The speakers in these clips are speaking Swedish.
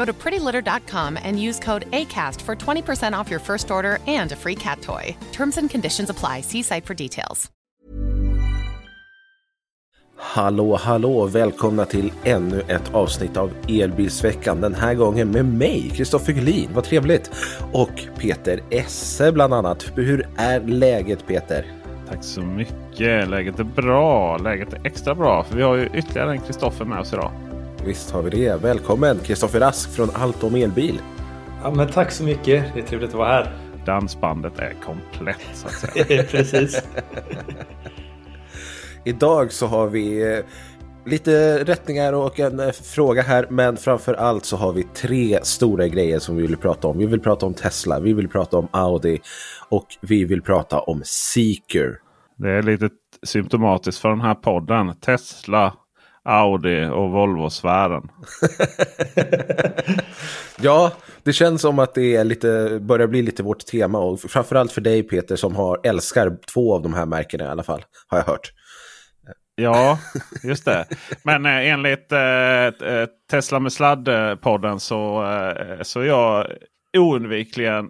Go to prettylitter.com and use code ACAST for 20% off your first order and a free cat toy. Terms and conditions apply. See site for details. Hallå, hallå! Välkomna till ännu ett avsnitt av Elbilsveckan. Den här gången med mig, Kristoffer Gullin. Vad trevligt! Och Peter Esse bland annat. Hur är läget Peter? Tack så mycket. Läget är bra. Läget är extra bra för vi har ju ytterligare en Kristoffer med oss idag. Visst har vi det. Välkommen Kristoffer Rask från Allt om elbil. Ja, men tack så mycket. Det är trevligt att vara här. Dansbandet är komplett så att säga. Precis. Idag så har vi eh, lite rättningar och en eh, fråga här, men framför allt så har vi tre stora grejer som vi vill prata om. Vi vill prata om Tesla, vi vill prata om Audi och vi vill prata om Seeker. Det är lite symptomatiskt för den här podden. Tesla, Audi och Volvo-sfären. Ja, det känns som att det är lite, börjar bli lite vårt tema och framförallt för dig Peter som har, älskar två av de här märkena i alla fall, har jag hört. Ja, just det. Men eh, enligt eh, eh, Tesla med sladd-podden så, eh, så jag oundvikligen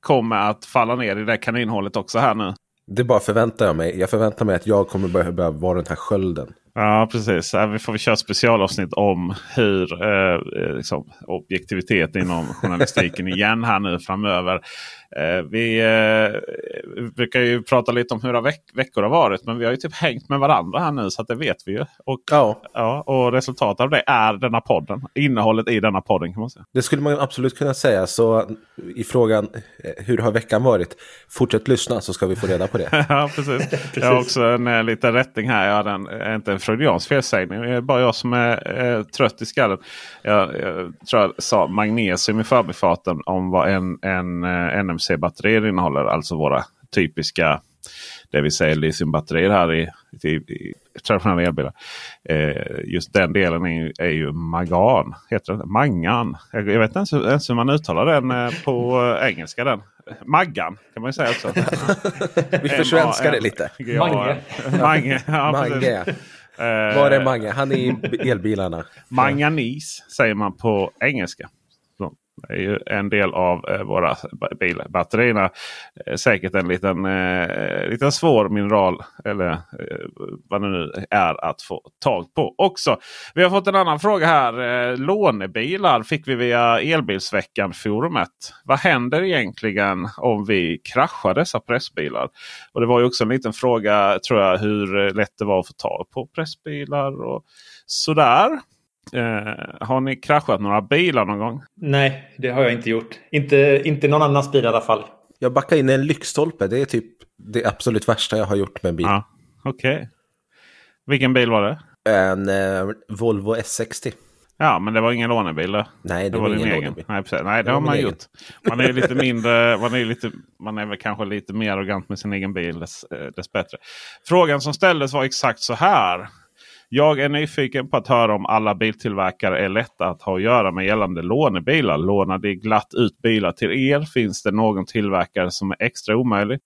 kommer att falla ner i det kaninhålet också här nu. Det bara förväntar jag mig. Jag förväntar mig att jag kommer behöva vara den här skölden. Ja, precis. Vi får väl köra ett specialavsnitt om hur eh, liksom, objektivitet inom journalistiken igen här nu framöver. Eh, vi eh, brukar ju prata lite om hur veck veckor har varit. Men vi har ju typ hängt med varandra här nu så att det vet vi ju. Och, Ja. ja, och resultatet av det är denna podden. Innehållet i denna podden kan man säga. Det skulle man absolut kunna säga. Så i frågan eh, hur har veckan varit? Fortsätt lyssna så ska vi få reda på det. ja, precis. Jag har också en liten rätting här. Jag hade en, inte en freudiansk felsägning. Det är bara jag som är eh, trött i skallen. Jag, jag tror jag sa magnesium i förbifarten om vad en, en eh, NMC-batterier innehåller. Alltså våra typiska det vi säger litiumbatterier här i, i, i traditionella elbilar. Eh, just den delen är, ju- är ju magan. Heter det? Mangan. Jag, jag vet inte ens, hur- man uttalar den eh, på eh, engelska. den. Maggan kan man ju säga också. Vi försvenskar det lite. Ja, Mange. Mange. Ja, Mange. precis. Eh, Var är Mange? Han är i elbilarna. Manganis säger man på engelska. Det är ju en del av eh, våra bilbatterier. bilbatterierna. Eh, säkert en liten, eh, liten svår mineral eller eh, vad det nu är att få tag på också. Vi har fått en annan fråga här. Eh, lånebilar fick vi via Elbilsveckan-forumet. Vad händer egentligen om vi kraschar dessa pressbilar? Och det var ju också en liten fråga tror jag hur lätt det var att få tag på pressbilar och sådär. Eh, har ni kraschat några bilar någon gång? Nej, det har jag inte gjort. Inte, inte någon annans bil i alla fall. Jag backar in i en lyktstolpe. Det är typ det absolut värsta jag har gjort med en bil. Ja, Okej. Vilken bil var det? En eh, Volvo S60. Ja, men det var ingen lånebil. Det, Nej, det, det var var ingen egen. lånebil. Nej, precis. Nej, det Det har man min gjort. Man är lite mindre. Man är, lite, man är väl kanske lite mer arrogant med sin egen bil dess, eh, dess bättre. Frågan som ställdes var exakt så här. Jag är nyfiken på att höra om alla biltillverkare är lätta att ha att göra med gällande lånebilar. Lånar de glatt ut bilar till er? Finns det någon tillverkare som är extra omöjlig?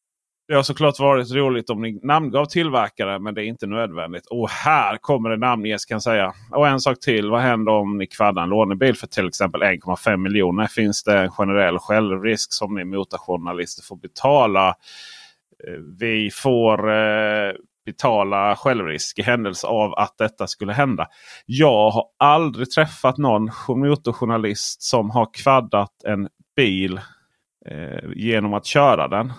Det har såklart varit roligt om ni namngav tillverkare men det är inte nödvändigt. Och här kommer det namnges kan jag säga. Och en sak till. Vad händer om ni kvaddar en lånebil för till exempel 1,5 miljoner? Finns det en generell självrisk som ni motorjournalister får betala? Eh, vi får eh, betala självrisk i händelse av att detta skulle hända. Jag har aldrig träffat någon motorjournalist som har kvaddat en bil eh, genom att köra den.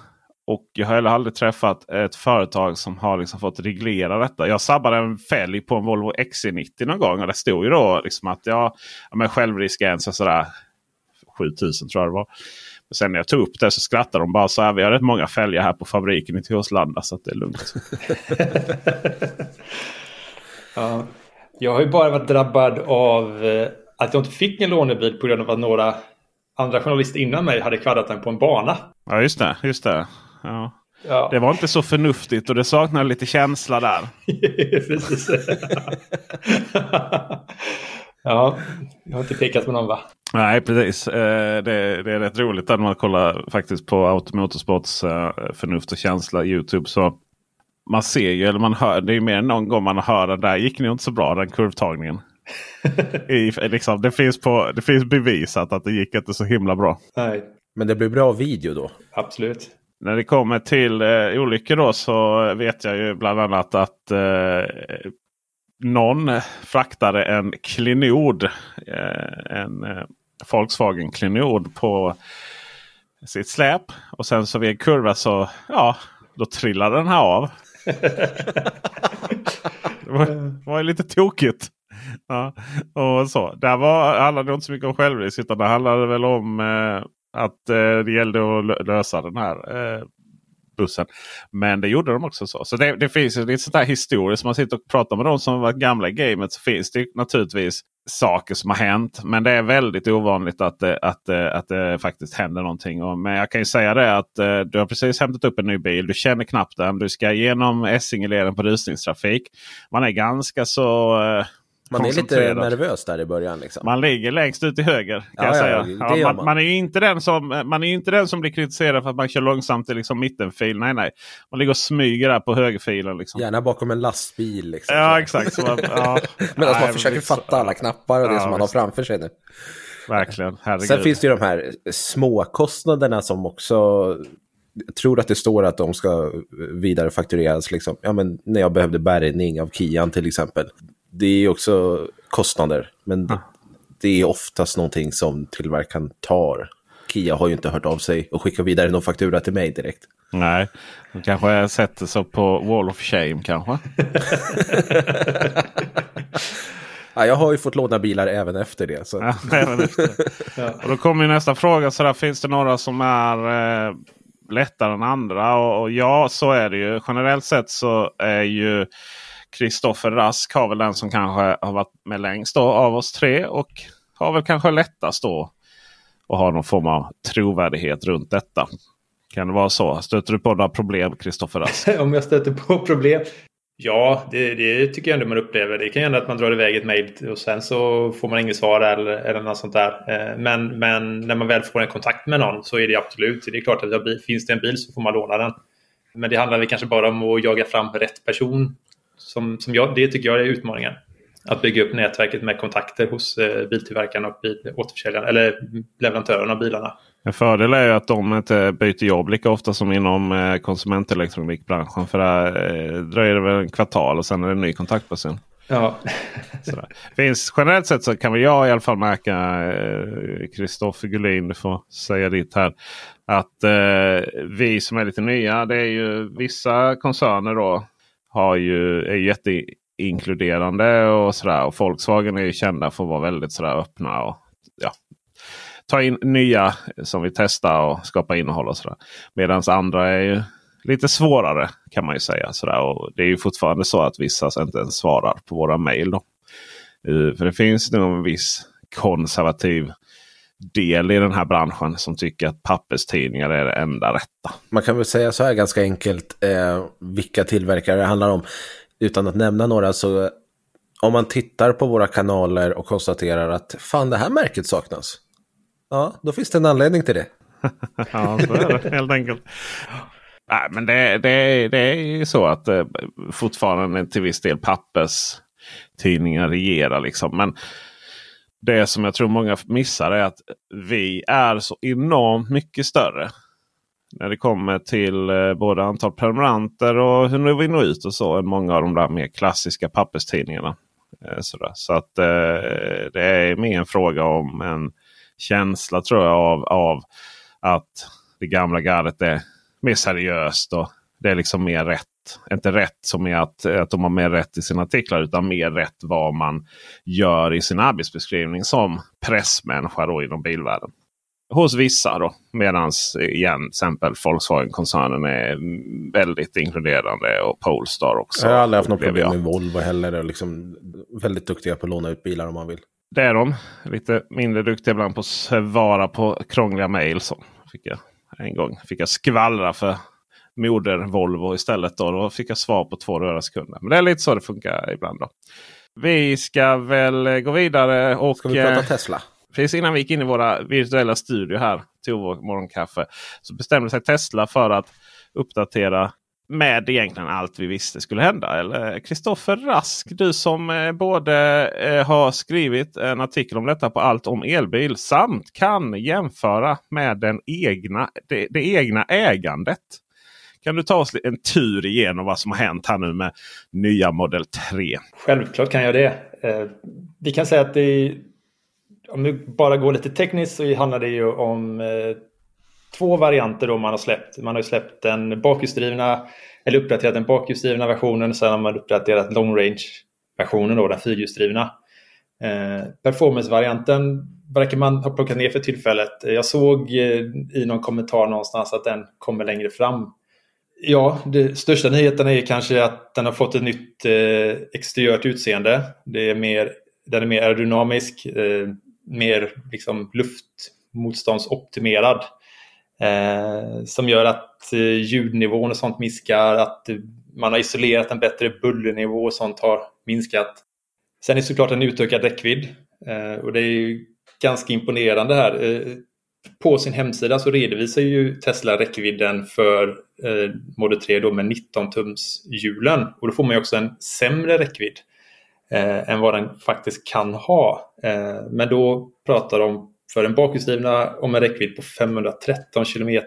Och jag har heller aldrig träffat ett företag som har liksom fått reglera detta. Jag sabbade en fälg på en Volvo XC90 någon gång. Och det stod ju då liksom att ja, men självrisk är en sådär 7000 tror jag det var. Sen när jag tog upp det så skrattade de bara så här. Vi har rätt många fälgar här på fabriken i Torslanda så det är lugnt. ja, jag har ju bara varit drabbad av eh, att jag inte fick en lånebil på grund av att några andra journalister innan mig hade kvaddat den på en bana. Ja just det. Just det. Ja. Ja. Det var inte så förnuftigt och det saknade lite känsla där. Precis. ja, jag har inte pekat på någon va? Nej precis. Eh, det, det är rätt roligt när man kollar faktiskt på Automotorsports eh, förnuft och känsla Youtube. Så man ser ju, eller man hör, det är mer än någon gång man hör det där gick nog inte så bra den kurvtagningen. I, liksom, det, finns på, det finns bevisat att det gick inte så himla bra. Nej. Men det blir bra video då? Absolut. När det kommer till eh, olyckor då så vet jag ju bland annat att eh, någon fraktade en klinod. Eh, en eh, Volkswagen klinod på sitt släp. Och sen så vid en kurva så ja, då trillade den här av. det var, var lite tokigt. Ja, och så. Där var, handlade det inte så mycket om självrisk utan det handlade väl om eh, att eh, det gällde att lösa den här eh, bussen. Men det gjorde de också. så. Så det, det finns ju lite sånt här historiskt. Man sitter och pratar med de som var gamla i gamet. Så finns det naturligtvis saker som har hänt. Men det är väldigt ovanligt att, eh, att, eh, att, att det faktiskt händer någonting. Och, men jag kan ju säga det att du har precis hämtat upp en ny bil. Du känner knappt den. Du ska genom Essingeleden på rusningstrafik. Man är ganska så man är lite nervös där i början. Liksom. Man ligger längst ut till höger. Kan ja, jag säga. Ja, ja, man, man, är inte den som, man är inte den som blir kritiserad för att man kör långsamt i liksom mittenfil. Nej, nej. Man ligger och smyger där på högerfilen. Liksom. Gärna bakom en lastbil. Liksom, ja, exakt. Man, ja. Medan man försöker liksom, fatta alla knappar och det som man har framför sig nu. Verkligen. Herregud. Sen finns det ju de här småkostnaderna som också jag tror att det står att de ska vidarefaktureras. Liksom. Ja, men när jag behövde bärgning av Kian till exempel det är också kostnader. Men det, det är oftast någonting som tillverkaren tar. Kia har ju inte hört av sig och skickat vidare någon faktura till mig direkt. Nej, de kanske sätter sig på Wall of Shame kanske. ja, jag har ju fått låna bilar även efter det. Så. Ja, även efter. ja. Och då kommer nästa fråga. Så där, finns det några som är eh, lättare än andra? Och, och, ja, så är det ju. Generellt sett så är ju Kristoffer Rask har väl den som kanske har varit med längst då, av oss tre. Och har väl kanske lättast då att ha någon form av trovärdighet runt detta. Kan det vara så? Stöter du på några problem Kristoffer Rask? Om jag stöter på problem? Ja, det, det, tycker jag ändå man upplever. Det kan hända att man drar iväg ett mejl och sen så får man inget svar eller, eller något sånt där. Eh, men, men när man väl får en kontakt med någon så är det absolut. Det är klart att finns det en bil så får man låna den. Men det handlar väl kanske bara om att jaga fram rätt person som, som jag, det tycker jag är utmaningen. Att bygga upp nätverket med kontakter hos eh, biltillverkarna och bil, återförsäljaren eller leverantören av bilarna. En fördel är ju att de inte byter jobb lika ofta som inom eh, konsumentelektronikbranschen. För där eh, dröjer det väl en kvartal och sen är det en ny kontaktperson. Ja. Finns, generellt sett så kan väl jag i alla fall märka, Kristoffer eh, Gullin, du får säga ditt här. Att eh, vi som är lite nya, det är ju vissa koncerner då har ju, är jätteinkluderande och sådär. Och Volkswagen är ju kända för att vara väldigt sådär öppna. och ja, Ta in nya som vi testar och skapa innehåll och sådär. Medan andra är ju lite svårare kan man ju säga. Sådär. Och det är ju fortfarande så att vissa inte ens svarar på våra mejl. Eh, för det finns nog en viss konservativ del i den här branschen som tycker att papperstidningar är det enda rätta. Man kan väl säga så här ganska enkelt eh, vilka tillverkare det handlar om. Utan att nämna några så om man tittar på våra kanaler och konstaterar att fan det här märket saknas. Ja, då finns det en anledning till det. ja, så är det helt enkelt. Nej, men det, det, det är ju så att eh, fortfarande till viss del papperstidningar regerar. Liksom. Men det som jag tror många missar är att vi är så enormt mycket större. När det kommer till eh, både antal prenumeranter och hur vi når ut och så. Än många av de där mer klassiska papperstidningarna. Eh, sådär. Så att eh, det är mer en fråga om en känsla tror jag av, av att det gamla gardet är mer seriöst. Och det är liksom mer rätt. Inte rätt som är att, att de har mer rätt i sina artiklar utan mer rätt vad man gör i sin arbetsbeskrivning som pressmänniska då inom bilvärlden. Hos vissa då. Medan igen till exempel Volkswagen-koncernen är väldigt inkluderande och Polestar också. Jag har aldrig haft något problem med Volvo heller. Liksom väldigt duktiga på att låna ut bilar om man vill. Det är de. Lite mindre duktiga ibland på att svara på krångliga mejl. Fick jag en gång fick jag skvallra för moder Volvo istället. Då. då fick jag svar på två röda sekunder. Men det är lite så det funkar ibland. då. Vi ska väl gå vidare. och... Ska vi prata Tesla? Precis innan vi gick in i våra virtuella studio här till vår morgonkaffe. Så bestämde sig Tesla för att uppdatera med egentligen allt vi visste skulle hända. Eller Kristoffer Rask, du som eh, både eh, har skrivit en artikel om detta på Allt om elbil samt kan jämföra med den egna, det, det egna ägandet. Kan du ta oss en tur igenom vad som har hänt här nu med nya Model 3? Självklart kan jag det. Eh, vi kan säga att det om vi bara går lite tekniskt så handlar det ju om eh, två varianter då man har släppt. Man har släppt den bakhjulsdrivna eller uppdaterat den bakhjulsdrivna versionen och sen har man uppdaterat long range-versionen då, den fyrhjulsdrivna. Eh, Performance-varianten verkar man ha plockat ner för tillfället. Jag såg eh, i någon kommentar någonstans att den kommer längre fram. Ja, det största nyheten är kanske att den har fått ett nytt eh, exteriört utseende. Det är mer, den är mer aerodynamisk, eh, mer liksom luftmotståndsoptimerad. Eh, som gör att eh, ljudnivån och sånt minskar, att man har isolerat en bättre bullernivå och sånt har minskat. Sen är det såklart en utökad räckvidd eh, och det är ju ganska imponerande här. Eh, på sin hemsida så redovisar ju Tesla räckvidden för eh, Model 3 då med 19 tums hjulen och då får man ju också en sämre räckvidd eh, än vad den faktiskt kan ha. Eh, men då pratar de för den bakhjulsdrivna om en räckvidd på 513 km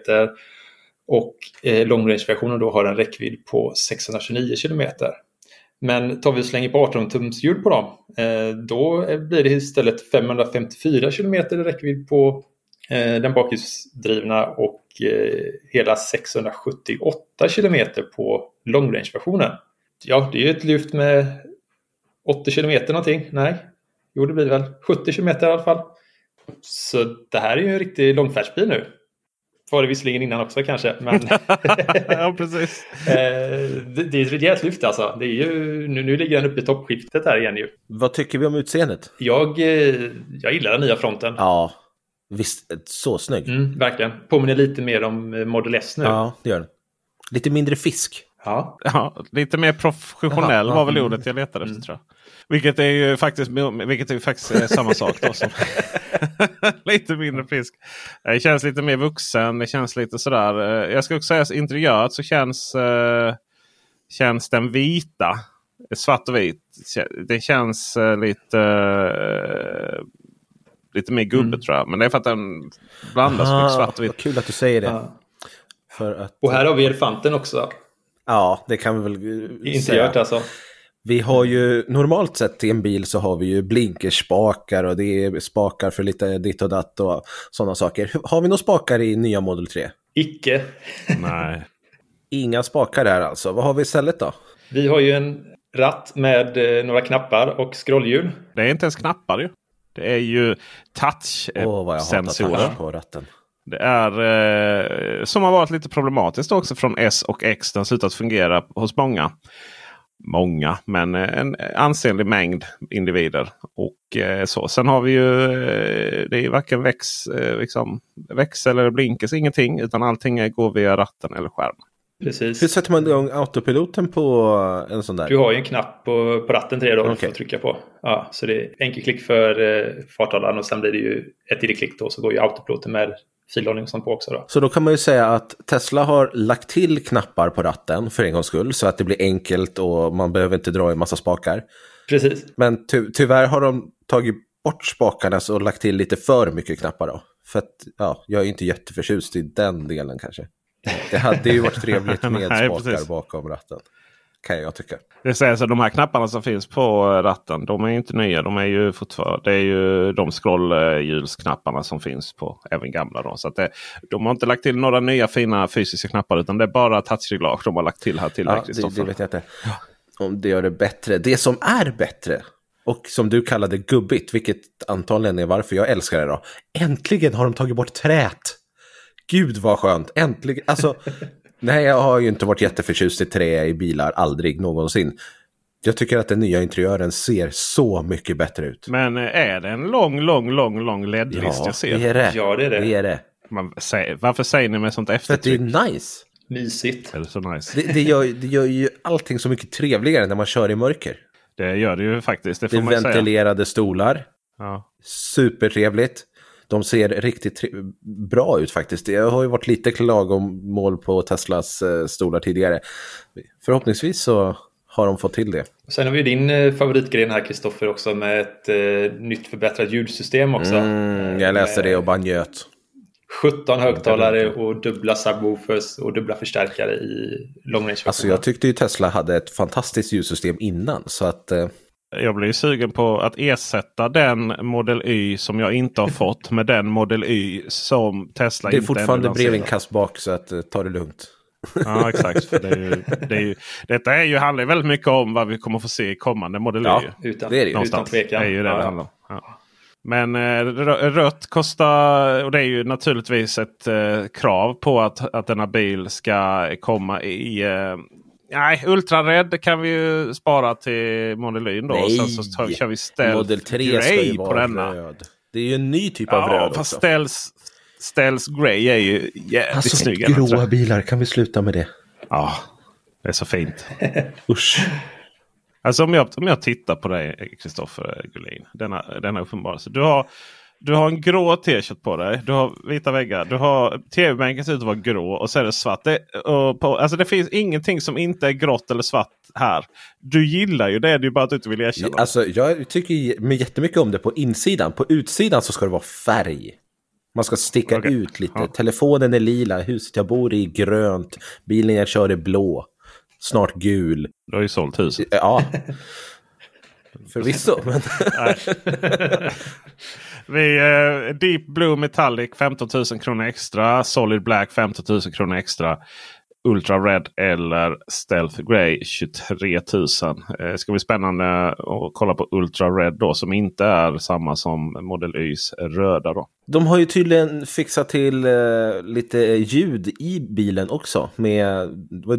och eh, long range-versionen då har en räckvidd på 629 km. Men tar vi och slänger på 18 tums hjul på dem, eh, då blir det istället 554 km räckvidd på den bakhjulsdrivna och eh, hela 678 km på long range-versionen. Ja, det är ju ett lyft med 80 km någonting. Nej, jo det blir väl 70 km i alla fall. Så det här är ju en riktig långfärdsbil nu. Var det visserligen innan också kanske. Men ja, precis. Eh, det är ett rejält lyft alltså. Det är ju, nu, nu ligger den uppe i toppskiftet här igen ju. Vad tycker vi om utseendet? Jag, eh, jag gillar den nya fronten. Ja, visst. Så snygg. Mm, verkligen. Påminner lite mer om eh, Model S nu. Ja, det gör den. Lite mindre fisk. Ja. ja lite mer professionell Aha, var väl ordet jag letade efter mm. tror jag. Vilket är ju faktiskt, vilket är faktiskt eh, samma sak. Då, som lite mindre fisk. Det känns lite mer vuxen. Det känns lite sådär. Eh, jag ska också säga att interiört så känns, känns den vita. Svart och vit. Det känns lite, lite mer gubbe mm. tror jag. Men det är för att den blandas med svart och vitt. Kul att du säger det. Ja. För att, och här har vi elefanten också. Ja, det kan vi väl Interiört säga. alltså. Vi har ju normalt sett i en bil så har vi ju blinkerspakar och det är spakar för lite ditt och datt och sådana saker. Har vi några spakar i nya Model 3? Icke. Nej. Inga spakar där alltså. Vad har vi istället då? Vi har ju en ratt med eh, några knappar och scrollhjul. Det är inte ens knappar ju. Det är ju touch-sensorer. Oh, touch ratten. Det är eh, som har varit lite problematiskt också från S och X. Den har slutat fungera hos många många, men en ansenlig mängd individer. Och eh, så. Sen har vi ju, eh, det är varken väx, eh, liksom, växel eller blinkers, ingenting. Utan allting går via ratten eller skärmen. Precis. Hur sätter man igång autopiloten på en sån där? Du har ju en knapp på, på ratten till det då okay. du får trycka på. Ja, så det är enkelklick för eh, farthållaren och sen blir det ju ett klick då så går ju autopiloten med fillådning och sånt på också. Då. Så då kan man ju säga att Tesla har lagt till knappar på ratten för en gångs skull. Så att det blir enkelt och man behöver inte dra i massa spakar. Precis. Men ty tyvärr har de tagit bort spakarna och lagt till lite för mycket knappar då. För att ja, jag är inte jätteförtjust i den delen kanske. Det hade ju varit trevligt med Nej, spakar precis. bakom ratten. Kan jag tycka. Det sägs att de här knapparna som finns på ratten, de är inte nya. De är ju fortfarande, det är ju de scrollhjulsknapparna som finns på även gamla. Då. Så det, de har inte lagt till några nya fina fysiska knappar utan det är bara touchreglage de har lagt till här till Ja, det, det vet jag inte. Om det gör det bättre. Det som är bättre och som du kallade gubbigt, vilket antagligen är varför jag älskar det då. Äntligen har de tagit bort trät. Gud vad skönt. Äntligen. Alltså, nej, jag har ju inte varit jätteförtjust i trä i bilar, aldrig någonsin. Jag tycker att den nya interiören ser så mycket bättre ut. Men eh, är det en lång, lång, lång, lång LED-list Ja, jag ser? det är det. Ja, det är det. det, är det. Man säger, varför säger ni med sånt För att det eftertryck? är nice. Mysigt. Är det så nice? Det, det, gör, det gör ju allting så mycket trevligare när man kör i mörker. Det gör det ju faktiskt. Det Det får är man ju säga. ventilerade stolar. Ja. Supertrevligt. De ser riktigt bra ut faktiskt. Det har ju varit lite klagomål på Teslas eh, stolar tidigare. Förhoppningsvis så har de fått till det. Sen har vi din eh, favoritgren här Kristoffer också med ett eh, nytt förbättrat ljudsystem också. Mm, jag läste det och bara njöt. 17 högtalare och dubbla subwoofers och dubbla förstärkare i long range Alltså jag tyckte ju Tesla hade ett fantastiskt ljudsystem innan. Så att eh, Jag blir sugen på att ersätta den Model Y som jag inte har fått med den Model Y som Tesla det är inte fortfarande ännu brev lanserat. kast bak så att eh, ta det lugnt. Ja exakt. För det är ju, det är ju, detta är ju, handlar väldigt mycket om vad vi kommer få se i kommande Model Ja. Y. Utan, det är det ju. utan Någonstans. tvekan. Det är ju det Ja, det handlar om. Ja. Men eh, rö- rött kostar, och det är ju naturligtvis ett eh, krav på att, att denna bil ska komma i Nej, Ultrared kan vi ju spara till Model Y då. Och sen så tar, kör vi Stealth Model 3 ska Grey ju på vara denna. röd. Det är ju en ny typ av Ja, röd fast också. Stealth, Stealth Grey är ju jävligt Alltså snygg. gråa bilar, kan vi sluta med det? Ja, det är så fint. Usch. Alltså om jag, om jag tittar på dig Kristoffer Gullin. Denna, denna uppenbarelse. Du har, du har en grå t-shirt på dig. Du har vita väggar. Du har tv-bänken ser ut att vara grå och så är det svart. Det, och på, alltså det finns ingenting som inte är grått eller svart här. Du gillar ju det. Det är ju bara att du inte vill erkänna. Alltså, jag tycker jättemycket om det på insidan. På utsidan så ska det vara färg. Man ska sticka Okej. ut lite. Ja. Telefonen är lila, huset jag bor i är grönt, bilen jag kör är blå. Snart gul. Du har ju sålt huset. Ja. Förvisso, men. Vi, eh, Deep Blue Metallic 15 000 kronor extra. Solid Black 15 000 kronor extra. Ultra Red eller Stealth Grey 23 000. Eh, ska bli spännande att kolla på Ultra Red då som inte är samma som Model Ys röda. Då. de har ju tydligen fixat till eh, lite eh, ljud i bilen också. Med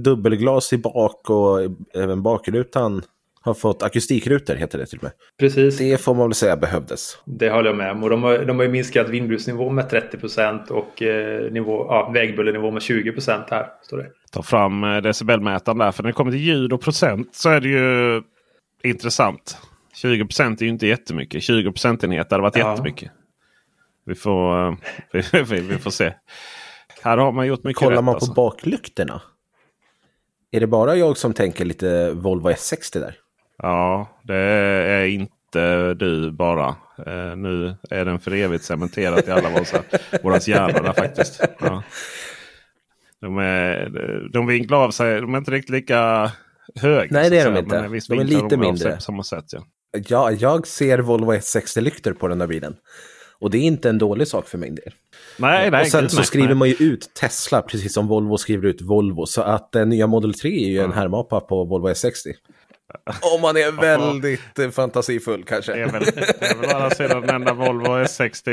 dubbelglas i bak och eh, även bakrutan har fått akustikrutor heter det till och med. Precis. Det får man väl säga behövdes. Det håller jag med om. Och de har, de har ju minskat vindbrusnivå med 30% och eh, nivå, ja, vägbullernivå med 20% här. Står det. Ta fram eh, decibelmätaren där. För när det kommer till ljud och procent så är det ju intressant. 20 procent är ju inte jättemycket. 20 procentenheter hade varit Ja. jättemycket. Vi får, eh, vi, vi, vi får se. Här har man gjort mycket Kollar rätt. man på alltså. baklyktorna? Är det bara jag som tänker lite Volvo S60 där? Ja, det är inte du bara. Eh, nu är den för evigt cementerad i alla våra, våras hjärnor faktiskt. Ja. De, är, de vinklar av sig. De är inte riktigt lika höga. Nej, det är de säga, inte. visst De är lite sig mindre. På samma sätt, ja. Ja, jag ser Volvo S60-lyktor på den där bilen. Och det är inte en dålig sak för min del. Nej, nej, och sen gud, så nej, skriver nej. man ju ut Tesla, precis som Volvo skriver ut Volvo. Så att den nya Model 3 är ju en härmapa på Volvo S60. Om man är väldigt eh, fantasifull kanske. Det är väl, det är väl å andra sidan den enda Volvo S60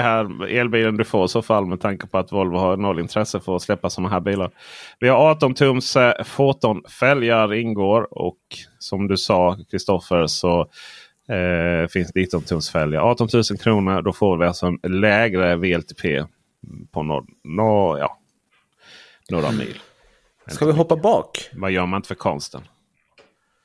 här, elbilen du får i så fall med tanke på att Volvo har noll intresse för att släppa sådana här bilar. Vi har 18 tums eh, Photon-fälgar ingår och som du sa Kristoffer så eh, finns 19 tums fälgar. 18 000 kronor då får vi alltså en lägre VLTP på no, no, ja, några mil. Ska vi hoppa bak? Vad gör man inte för konsten?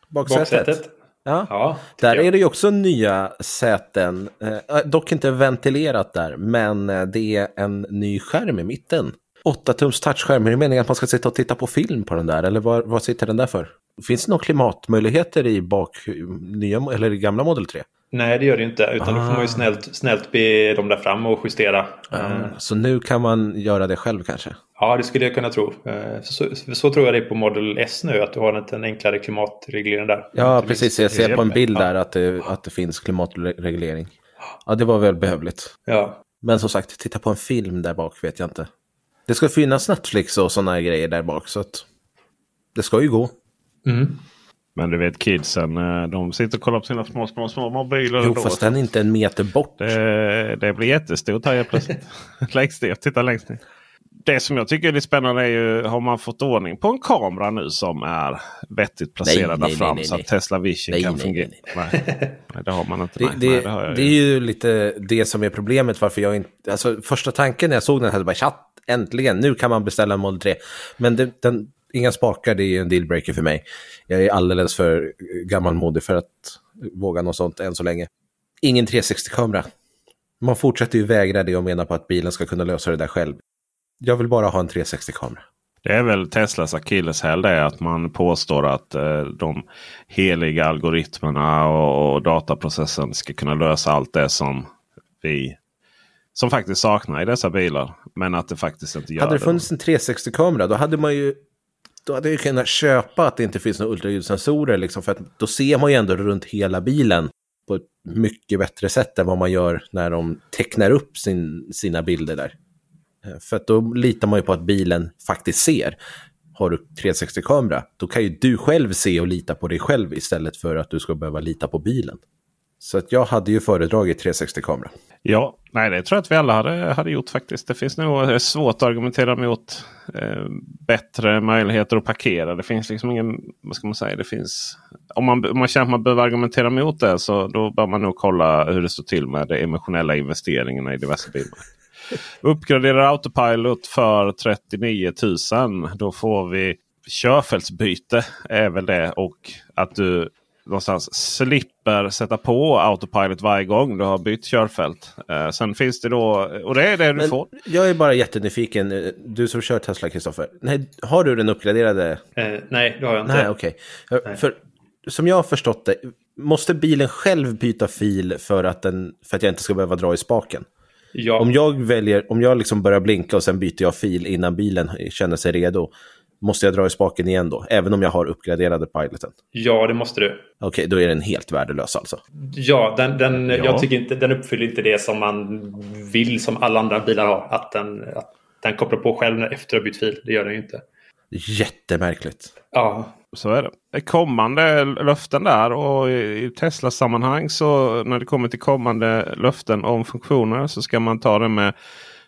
Baksätet? Baksätet. Ja. Ja, Där jag. är det ju också nya säten, eh, dock inte ventilerat där, men eh, det är en ny skärm i mitten. 8-tums touchskärm, är det meningen att man ska sitta och titta på film på den där, eller vad, vad sitter den där för? Finns det några klimatmöjligheter i bak, nya, eller i gamla Model 3? Nej, det gör det inte. Utan då får man Ah. ju snällt, snällt be dem där fram och justera. Eh, Så nu kan man göra det själv kanske? Ja, det skulle jag kunna tro. Eh, Så, så, så tror jag det är på Model S nu, att du har en liten enklare klimatreglering där. Ja, precis. Jag ser på en bild där att det, att det finns klimatreglering. Ja, det var väl behövligt. Ja, Men som sagt, titta på en film där bak vet jag inte. Det ska finnas Netflix och sådana grejer där bak, så att det ska ju gå. mm. Men du vet kidsen, eh, de sitter och kollar på sina små, små, små mobiler. Jo, fast den är inte en meter bort. Det, det blir jättestort här helt plötsligt. längst ner, titta längst ner. Det som jag tycker är lite spännande är ju, har man fått ordning på en kamera nu som är vettigt placerad Nej, där fram nej, så att Tesla Vision Nej, kan nej, fungera? nej, Nej, nej, det har man inte. Det, nej, det, nej, det det är ju lite det som är problemet varför jag inte... Alltså första tanken när jag såg den här, bara chatt, äntligen, nu kan man beställa en Model 3. Men den, inga spakar, det är en dealbreaker för mig. Jag är alldeles för gammalmodig för att våga något sånt än så länge. Ingen 360-kamera. Man fortsätter ju vägra det och menar på att bilen ska kunna lösa det där själv. Jag vill bara ha en 360-kamera. Det är väl Teslas akilleshäl det att man påstår att eh, de heliga algoritmerna och, och dataprocessen ska kunna lösa allt det som vi som faktiskt saknar i dessa bilar. Men att det faktiskt inte gör Hade det det. funnits en 360-kamera då hade man ju då hade jag kunnat köpa att det inte finns några ultraljudssensorer. Liksom, för att då ser man ju ändå runt hela bilen på ett mycket bättre sätt än vad man gör när de tecknar upp sin, sina bilder där. Eh, för att då litar man ju på att bilen faktiskt ser. Har du 360-kamera, då kan ju du själv se och lita på dig själv istället för att du ska behöva lita på bilen. Så att jag hade ju föredragit 360-kamera. Ja, nej det tror jag att vi alla hade, hade gjort faktiskt. Det finns nog det är svårt att argumentera mot eh, bättre möjligheter att parkera. Det finns liksom ingen, vad ska man säga, det finns... Om man, om man känner att man behöver argumentera mot det så då bör man nog kolla hur det står till med de emotionella investeringarna i diverse bilar. Uppgraderar Autopilot för 39 000. Då får vi körfältsbyte är väl det. Och att du någonstans slipper sätta på Autopilot varje gång du har bytt körfält. Eh, sen finns det då, och det är det du Men får. jag är bara jättenyfiken. eh, Du som kör Tesla, Kristoffer. Nej, Har du den uppgraderade? Eh, nej, det har jag inte. Nej, okej. För som jag har förstått det, måste bilen själv byta fil för att, den, för att jag inte ska behöva dra i spaken? Ja, Om jag väljer, om jag liksom börjar blinka och sen byter jag fil innan bilen känner sig redo, måste jag dra i spaken igen då? Även om jag har uppgraderade piloten? ja, det måste du. Okej, då är den helt värdelös alltså. Ja, den, den, Ja. Jag tycker inte, den uppfyller inte det som man vill som alla andra bilar har. Att den, att den kopplar på själv när- efter att ha bytt fil. Det gör den ju inte. Jättemärkligt. Ja, Så är det. Kommande löften där och i i Tesla-sammanhang så när det kommer till kommande löften om funktioner så ska man ta det med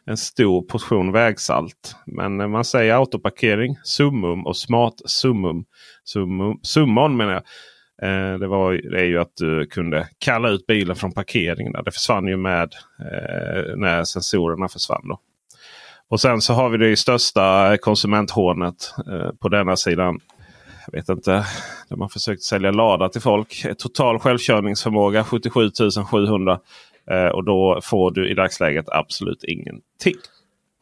en stor portion vägsalt. Men när man säger autoparkering, summum och smart summum. summum summon menar jag. Eh, det, var, det är ju att du kunde kalla ut bilen från parkeringen. Där. Det försvann ju med eh, när sensorerna försvann. Då. Och sen så har vi det största konsumenthånet eh, på denna sidan jag vet inte, de har försökt sälja Lada till folk. Total självkörningsförmåga 77 700. Eh, och då får du i dagsläget absolut ingenting.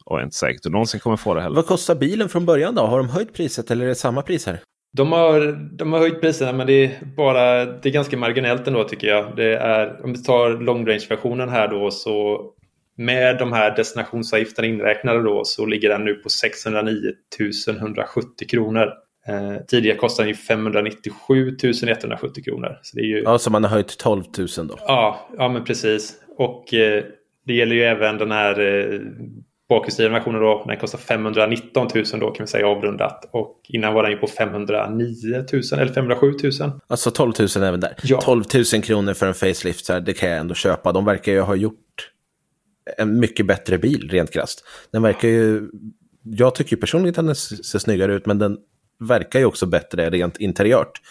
Och är inte säker att du någonsin kommer få det heller. Vad kostar bilen från början då? Har de höjt priset eller är det samma pris här? de har, de har höjt priserna men det är, bara, det är ganska marginellt ändå tycker jag. Det är, om vi tar long range-versionen här då så med de här destinationsavgifterna inräknade då så ligger den nu på 609 170 kronor. Eh, tidigare kostade den ju 597 170 kronor. Så det är ju, Ja, så man har höjt 12 000 då. Ja, ja men precis. Och eh, det gäller ju även den här eh, bakhjulsdrivna versionen då. Den kostar 519 000 då kan vi säga avrundat. Och innan var den ju på 509 000 eller 507 000. Alltså 12 000 även där. Ja. 12 000 kronor för en facelift, så här, det kan jag ändå köpa. De verkar ju ha gjort en mycket bättre bil, rent krasst. Den verkar ju... Jag tycker ju personligen att den ser snyggare ut, men den verkar ju också bättre rent interiört.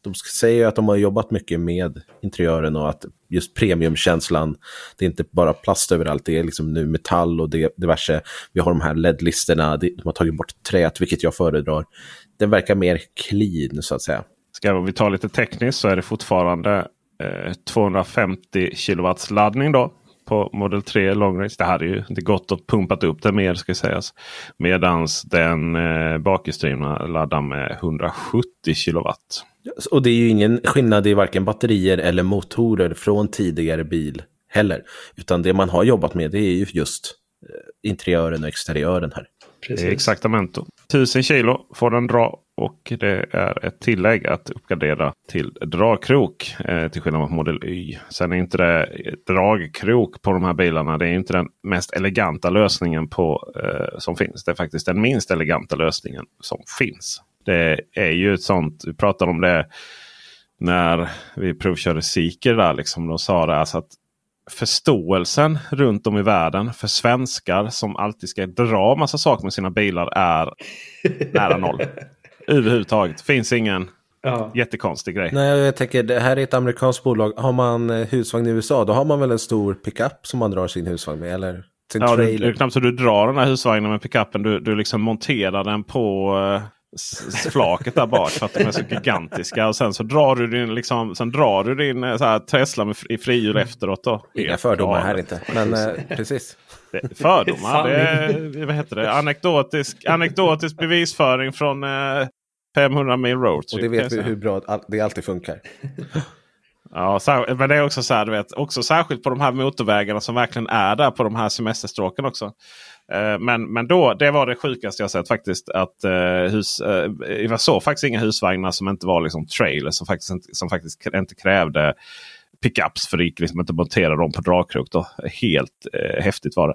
De säger ju att de har jobbat mycket med interiören och att just premiumkänslan, det är inte bara plast överallt, det är liksom nu metall och det, diverse. Vi har de här LED-listerna, de har tagit bort träet, vilket jag föredrar. Den verkar mer clean, så att säga. Ska vi ta lite tekniskt så är det fortfarande eh, 250 kW laddning då på Model 3 Long Range. Det hade ju inte gått att pumpat upp det mer ska sägas. Medans den eh, bakhjulsdrivna laddar med 170 kW. Och det är ju ingen skillnad i varken batterier eller motorer från tidigare bil heller. Utan det man har jobbat med det är ju just eh, interiören och exteriören här. Precis. Exaktamente. 1000 kilo får den dra och det är ett tillägg att uppgradera till dragkrok. Eh, till skillnad från Model Y. Sen är inte det dragkrok på de här bilarna. Det är inte den mest eleganta lösningen på, eh, som finns. Det är faktiskt den minst eleganta lösningen som finns. Det är ju ett sånt, vi pratade om det när vi provkörde Seeker där. Liksom, de sa det alltså att förståelsen runt om i världen för svenskar som alltid ska dra massa saker med sina bilar är nära noll. Överhuvudtaget. Finns ingen ja. jättekonstig grej. Nej, jag tänker det här är ett amerikanskt bolag. Har man eh, husvagn i USA då har man väl en stor pickup som man drar sin husvagn med? Eller sin ja, trailer? Det är knappt så du drar den här husvagnen med pickupen. Du, du liksom monterar den på uh, flaket där bak för att de är så gigantiska. Och sen så drar du din, liksom, sen drar du din eh, så här, Tesla med, i frihjul efteråt. Då. Inga fördomar här inte. Men eh, precis. Det, fördomar, det är, vad heter det? Anekdotisk, anekdotisk bevisföring från eh, 500 mil road. Och det vet vi hur bra det alltid funkar. Ja, men det är också så här, du vet, också särskilt på de här motorvägarna som verkligen är där på de här semesterstråken också. Eh, men, men då, det var det sjukaste jag sett faktiskt. Att uh, hus, uh, jag såg faktiskt inga husvagnar som inte var liksom trailers. Som faktiskt, inte, som faktiskt inte krävde pickups. För det gick liksom inte att montera dem på dragkrok. Då. Helt häftigt var det.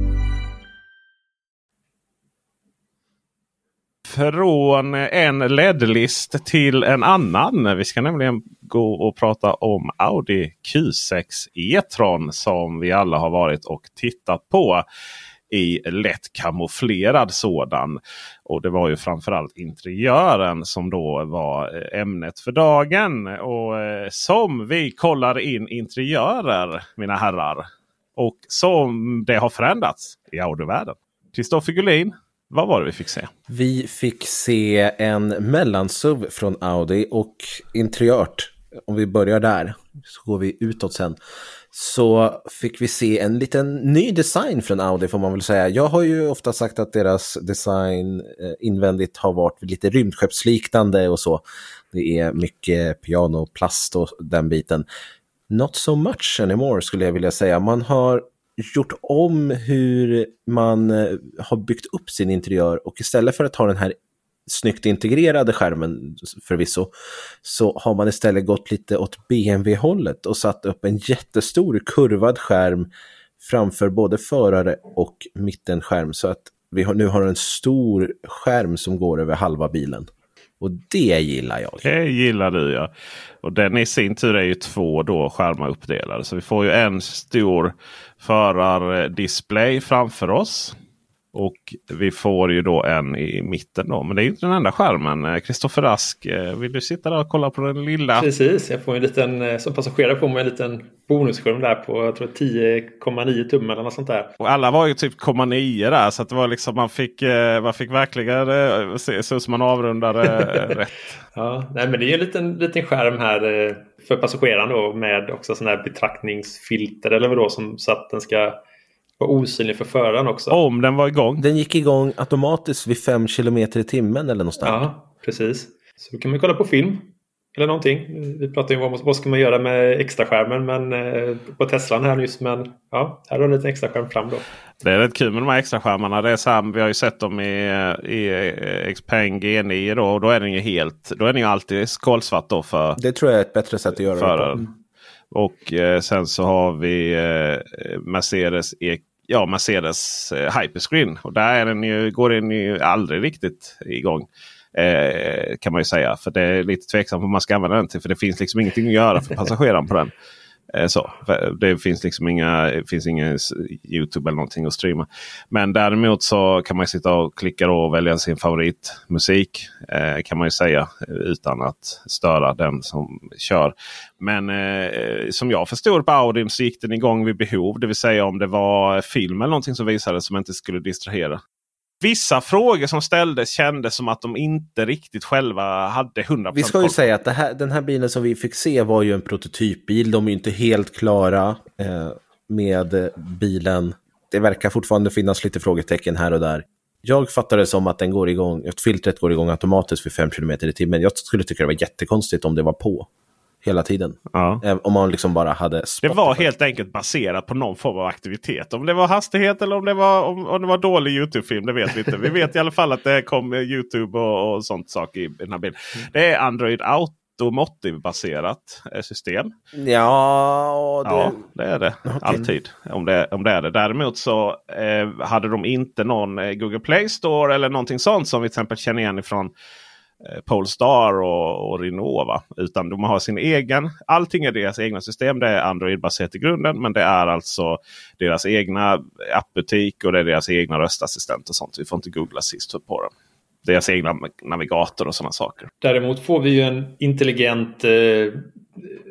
Från en LED-list till en annan. Vi ska nämligen gå och prata om Audi Q6 E-tron som vi alla har varit och tittat på i lätt kamouflerad sådan. Och det var ju framförallt interiören som då var eh, ämnet för dagen. Och eh, som vi kollar in interiörer mina herrar. Och som det har förändrats i Audi-världen. Kristoffer Gullin, vad var det vi fick se? Vi fick se en mellansuv från Audi och interiört. Om vi börjar där så går vi utåt sen. Så fick vi se en liten ny design från Audi får man väl säga. Jag har ju ofta sagt att deras design eh, invändigt har varit lite rymdskeppsliknande och så. Det är mycket piano, plast och den biten. Not so much anymore skulle jag vilja säga. Man har gjort om hur man eh, har byggt upp sin interiör och istället för att ha den här snyggt integrerade skärmen förvisso, så har man istället gått lite åt BMW-hållet och satt upp en jättestor kurvad skärm framför både förare och mittenskärm så att vi har, nu har en stor skärm som går över halva bilen. Och det gillar jag. Det gillar du ja. Och den i sin tur är ju två då skärmar uppdelade. Så vi får ju en stor förardisplay framför oss. Och vi får ju då en i mitten då. Men det är inte den enda skärmen. Kristoffer Rask, eh, vill du sitta där och kolla på den lilla? Precis, jag får en liten, eh, som passagerare får man en liten bonusskärm där på jag tror 10,9 tum eller något sånt där. Och alla var ju typ 0,9 där. Så att det var liksom man fick, eh, man fick verkligen se ut som man avrundade rätt. Ja, nej, men det är ju en liten, liten skärm här för passageraren då med också sån här betraktningsfilter eller vad då som så att den ska var osynlig för föraren också. Om den var igång? Den gick igång automatiskt vid 5 km i timmen eller någonstans. Ja, precis. Så då kan man kolla på film. Eller någonting. Vi pratar ju om vad, ska man göra med extraskärmen men, eh, på Teslan här nyss. Men ja, här har du en liten extraskärm fram då. Det är rätt kul med de här extraskärmarna. Det är så här, vi har ju sett dem i, i Xpeng G9 då. Och då är den ju helt, då är den ju alltid kolsvart då för Det tror jag är ett bättre sätt att göra för, det på. Och eh, sen så har vi eh, Mercedes e ja, Mercedes eh, Hyperscreen. Och där är den ju, går den ju aldrig riktigt igång. Eh, kan man ju säga. För det är lite tveksamt vad man ska använda den till. För det finns liksom ingenting att göra för passageraren på den. Eh, så. Det finns liksom inga, finns ingen Youtube eller någonting att streama. Men däremot så kan man sitta och klicka och välja sin favoritmusik. Eh, kan man ju säga utan att störa den som kör. Men eh, som jag förstod på Audin så gick den igång vid behov. Det vill säga om det var film eller någonting som visades som inte skulle distrahera. Vissa frågor som ställdes kändes som att de inte riktigt själva hade 100% Vi ska ju säga att här, den här bilen som vi fick se var ju en prototypbil. De är inte helt klara eh, med bilen. Det verkar fortfarande finnas lite frågetecken här och där. Jag fattar det som att den går igång, att filtret går igång automatiskt vid 5 km i timmen. Jag skulle tycka det var jättekonstigt om det var på hela tiden. Ja. Om man liksom bara hade Det var helt enkelt baserat på någon form av aktivitet. Om det var hastighet eller om det var, om, om det var dålig Youtube-film, det vet vi inte. Vi vet i alla fall att det kom Youtube och, och sånt sak i, i den här bilden. Det är Android Automotive-baserat eh, system. Ja, det... ja, det är det. Okay. Alltid. Om det, om det är det. Däremot så eh, hade de inte någon eh, Google Play Store eller någonting sånt som vi till exempel känner igen ifrån Eh, Polestar och, och Renault. Va? Utan de har sin egen. Allting är deras egna system. Det är Android-baserat i grunden. Men det är alltså deras egna appbutik och det är deras egna röstassistent och sånt. Vi får inte googla sist på dem. Deras egna navigator och sådana saker. Däremot får vi ju en intelligent eh,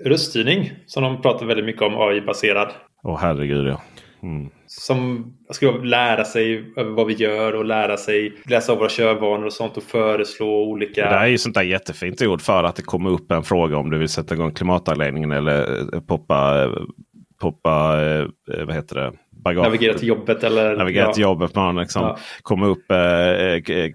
röststyrning som de pratar väldigt mycket om AI-baserad. Åh herregud ja. Mm. Som ska lära sig vad vi gör och lära sig läsa av våra körvanor och sånt och föreslå olika... Det är ju sånt där jättefint ord för att det kommer upp en fråga om du vill sätta igång klimatanläggningen eller eh, poppa, poppa eh, vad heter det? Bagage. Navigera till jobbet eller... Navigera ja. till jobbet. Man liksom ja. kommer upp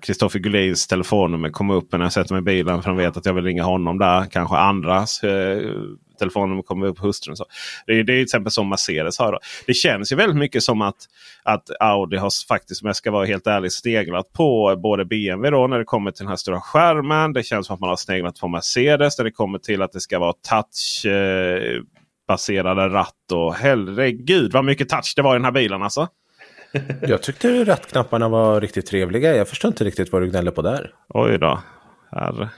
Kristoffer eh, Gullins telefonnummer kommer upp när jag sätter mig i bilen. För de vet att jag vill ringa honom där. Kanske andras eh, telefonnummer kommer upp hustrun. Så. Det, är, det är till exempel som Mercedes har. Då. Det känns ju väldigt mycket som att, att Audi har faktiskt, om jag ska vara helt ärlig, sneglat på både BMW då när det kommer till den här stora skärmen. Det känns som att man har sneglat på Mercedes när det kommer till att det ska vara touch. Eh, baserade ratt och herregud vad mycket touch det var i den här bilen alltså. Jag tyckte rattknapparna var riktigt trevliga. Jag förstår inte riktigt vad du gnäller på där. Oj då. Här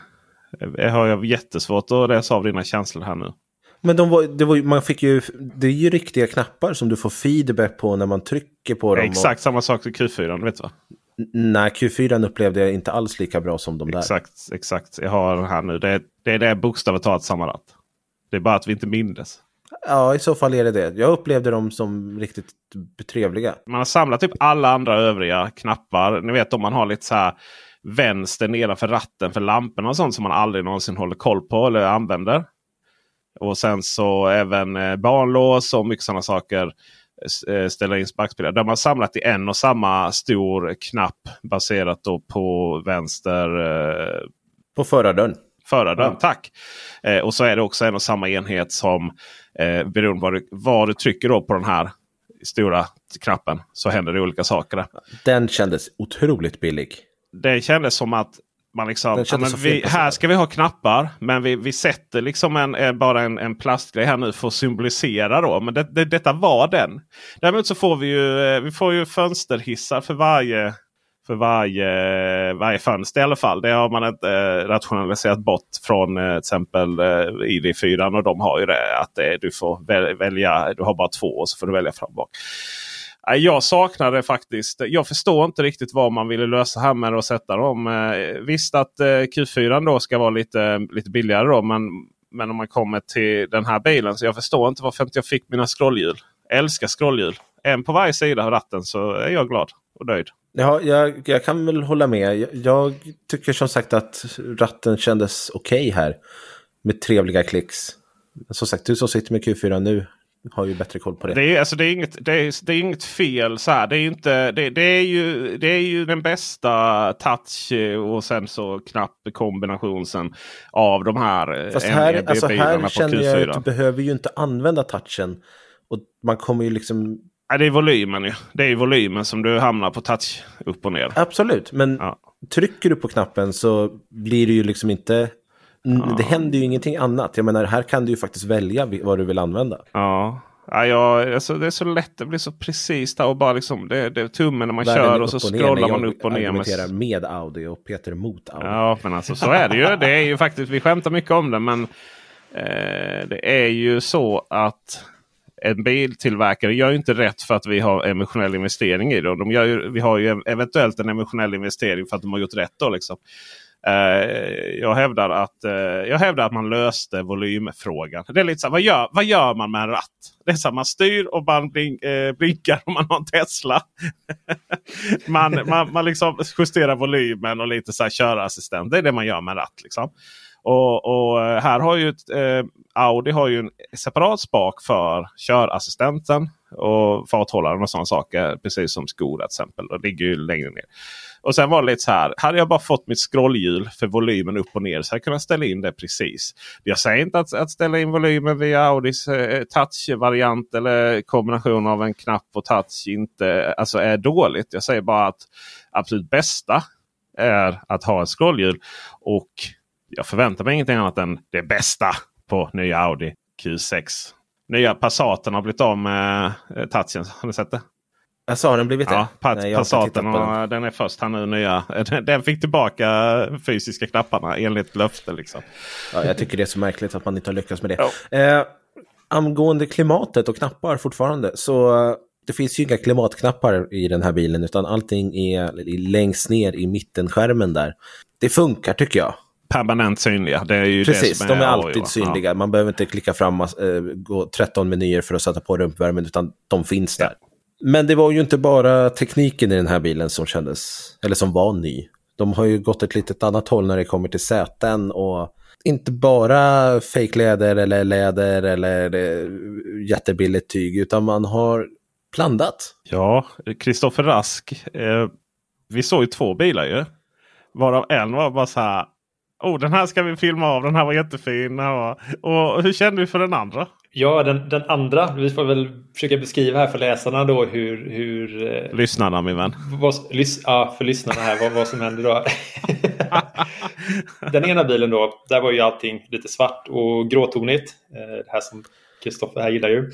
har jag jättesvårt att läsa av dina känslor här nu. Men de var, det var, man fick ju, det är ju riktiga knappar som du får feedback på när man trycker på dem. Exakt och... samma sak i Q4, vet du va? Nej, Q4 upplevde jag inte alls lika bra som de där. Exakt, exakt. Jag har den här nu. Det, det är det bokstavligt talat samma ratt. Det är bara att vi inte mindes. Ja, i så fall är det det. Jag upplevde dem som riktigt trevliga. Man har samlat typ alla andra övriga knappar. Ni vet om man har lite så här vänster nedanför ratten för lamporna och sånt som man aldrig någonsin håller koll på eller använder. Och sen så även eh, barnlås och mycket sådana saker. Eh, ställa in backspelare. Där man samlat i en och samma stor knapp baserat på vänster. Eh, på förardörren. Förardörren, ja. tack. Och så är det också en och samma enhet som eh, beroende på vad du, vad du trycker på den här stora knappen så händer det olika saker. Den kändes otroligt billig. Det kändes som att man liksom, ja, men vi, här ska vi ha knappar men vi, vi sätter liksom en, bara en, en plastgrej här nu för att symbolisera. då. Men det, det, detta var den. Däremot så får vi ju, eh, vi får ju fönsterhissar för varje för varje, varje fönster i alla fall. Det har man inte eh, rationaliserat bort från eh, till exempel eh, ID4 och de har ju det. Att eh, du får välja, du har bara två och så får du välja fram och bak. Jag saknar det faktiskt. Jag förstår inte riktigt vad man ville lösa här med att sätta dem. Eh, visst att eh, Q4 då ska vara lite, lite billigare då. Men, men om man kommer till den här bilen så jag förstår inte varför inte jag fick mina scrollhjul. älskar scrollhjul. En på varje sida av ratten så är jag glad och nöjd. Ja, jag, jag kan väl hålla med. Jag, jag, tycker som sagt att ratten kändes okej okay här. Med trevliga klicks. Som sagt, du som sitter med Q4 nu har ju bättre koll på det. Det är, alltså, det är, inget, det är, det är inget fel. Så här. Det, är inte, det, det, är ju, det är ju den bästa touch och sen så knapp kombination sen av de här Fast här, alltså här känner jag att du behöver ju inte använda touchen. Och man kommer ju liksom... Ja, det är volymen ju. Det är volymen som du hamnar på touch upp och ner. Absolut, men ja. trycker du på knappen så blir det ju liksom inte Ja. Det händer ju ingenting annat. Jag menar, här kan du ju faktiskt välja vad du vill använda. Ja, ja, ja alltså, det är så lätt. Det blir så precis där och bara liksom det, det är tummen när man Världen kör och så scrollar man upp och ner. Jag med Audi och Peter mot Audi. Ja, men alltså så är det ju. Det är ju faktiskt, vi skämtar mycket om det, men eh, det är ju så att en biltillverkare gör inte rätt för att vi har emotionell investering i dem. De gör ju, vi har ju eventuellt en emotionell investering för att de har gjort rätt. Då, liksom. Eh, jag, hävdar att, eh, jag hävdar att man löste volymfrågan. Det är lite så här, vad, gör, vad gör man med en ratt? Det är så här, man styr och man blink, uh, eh, blinkar om man har en Tesla. man, man, man liksom justerar volymen och lite så här körassistent. Det är det man gör med en ratt. Liksom. Och, och, här har ju ett, eh, Audi har ju en separat spak för körassistenten och farthållaren och sådana saker. Precis som Skoda till exempel. Det ligger ju längre ner. Och sen var det lite så här. Hade jag bara fått mitt scrollhjul för volymen upp och ner så hade jag kunnat ställa in det precis. Jag säger inte att, att ställa in volymen via Audis eh, touch-variant eller kombination av en knapp och touch inte alltså är dåligt. Jag säger bara att absolut bästa är att ha ett scrollhjul. Och jag förväntar mig ingenting annat än det bästa på nya Audi Q6. Nya Passaten har blivit av med eh, touchen. Har ni sett det? Alltså har den blivit det? Ja, pat, Nej, Passaten och den. den är först här nu nya. Den fick tillbaka fysiska knapparna enligt löfte. Liksom. Ja, jag tycker det är så märkligt att man inte har lyckats med det. Ja. Eh, angående klimatet och knappar fortfarande. Så det finns ju inga klimatknappar i den här bilen utan allting är längst ner i mittenskärmen där. Det funkar tycker jag. Permanent synliga. Det är ju Precis, det är de är alltid ja. synliga. Man behöver inte klicka fram äh, gå 13 menyer för att sätta på rumpvärmen utan de finns där. Men det var ju inte bara tekniken i den här bilen som kändes, eller som var ny. De har ju gått ett litet annat håll när det kommer till säten och inte bara fejkläder eller läder eller eh, jättebilligt tyg utan man har blandat. Ja, Kristoffer Rask. Eh, vi såg ju två bilar ju. Varav en var bara så här. Oh, den här ska vi filma av. Den här var jättefin. Och hur kände du för den andra? Ja, den, den, andra. Vi får väl försöka beskriva här för läsarna då hur... hur eh, lyssnarna min vän. Vad, lys, ja, för lyssnarna här vad, vad som händer då. den ena bilen då, där var ju allting lite svart och gråtonigt. Eh, det här som Kristoffer här gillar ju.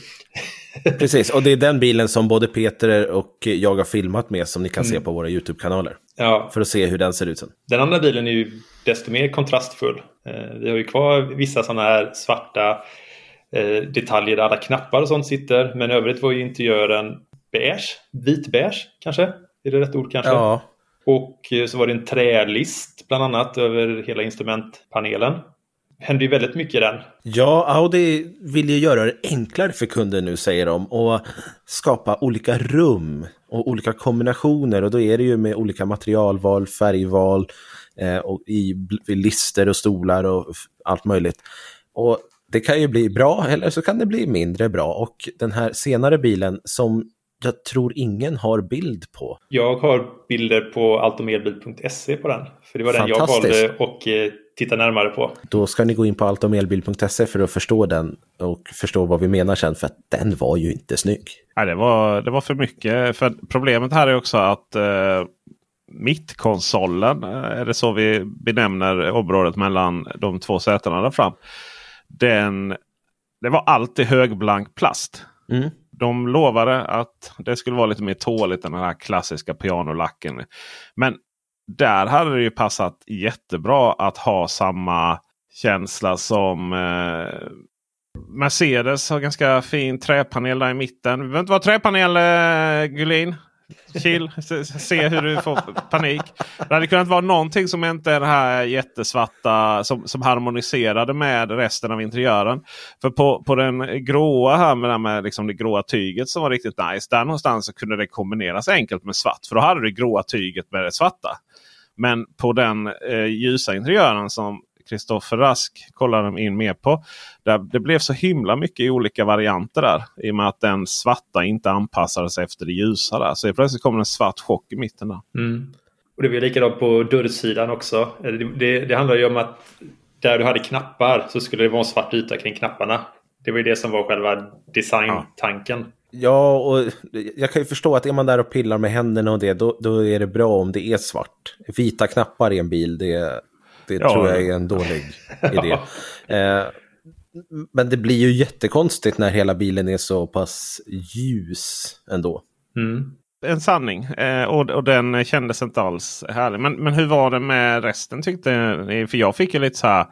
Precis, och det är den bilen som både Peter och jag har filmat med som ni kan mm. se på våra YouTube-kanaler. Ja. För att se hur den ser ut sen. Den andra bilen är ju desto mer kontrastfull. Eh, vi har ju kvar vissa sådana här svarta eh, detaljer där alla knappar och sånt sitter. Men i övrigt var ju interiören beige, vitbeige kanske? Är det rätt ord kanske? Ja. Och eh, så var det en trälist bland annat över hela instrumentpanelen. Händer ju väldigt mycket i den. Ja, Audi vill ju göra det enklare för kunder nu säger de och skapa olika rum och olika kombinationer och då är det ju med olika materialval, färgval eh, och i lister och stolar och allt möjligt. Och det kan ju bli bra eller så kan det bli mindre bra och den här senare bilen som jag tror ingen har bild på. Jag har bilder på altomelbil.se på den. För det var den jag valde och eh, titta närmare på. Då ska ni gå in på altomelbil.se för att förstå den och förstå vad vi menar sen. För att den var ju inte snygg. Nej, det, var, det var för mycket. För problemet här är också att eh, mittkonsolen, eh, är det så vi benämner området mellan de två sätena där fram. Den, det var alltid högblank plast. Mm. De lovade att det skulle vara lite mer tåligt än den här klassiska pianolacken. Men där hade det ju passat jättebra att ha samma känsla som eh, Mercedes har ganska fin träpanel där i mitten. Vi behöver inte vara träpanel eh, Gullin. Chill, se hur du får panik. Det hade kunnat vara någonting som inte är det här jättesvarta som, som harmoniserade med resten av interiören. För på, på den gråa här med, med liksom det gråa tyget som var riktigt nice. Där någonstans så kunde det kombineras enkelt med svart. För då hade du det gråa tyget med det svarta. Men på den eh, ljusa interiören som Kristoffer Rask kollade in mer på. Där det blev så himla mycket olika varianter där. I och med att den svarta inte anpassades efter det ljusa. där. Så plötsligt kom en svart chock i mitten. där. Mm. Och Det var likadant på dörrsidan också. Det, det, det handlar ju om att där du hade knappar så skulle det vara en svart yta kring knapparna. Det var ju det som var själva designtanken. Ja. Ja, och jag kan ju förstå att är man där och pillar med händerna och det, då, då är det bra om det är svart. Vita knappar i en bil, det, det ja. tror jag är en dålig idé. Eh, men det blir ju jättekonstigt när hela bilen är så pass ljus ändå. Mm. En sanning. Eh, och, och den kändes inte alls härlig. Men, men hur var det med resten tyckte ni? För jag fick ju lite så här.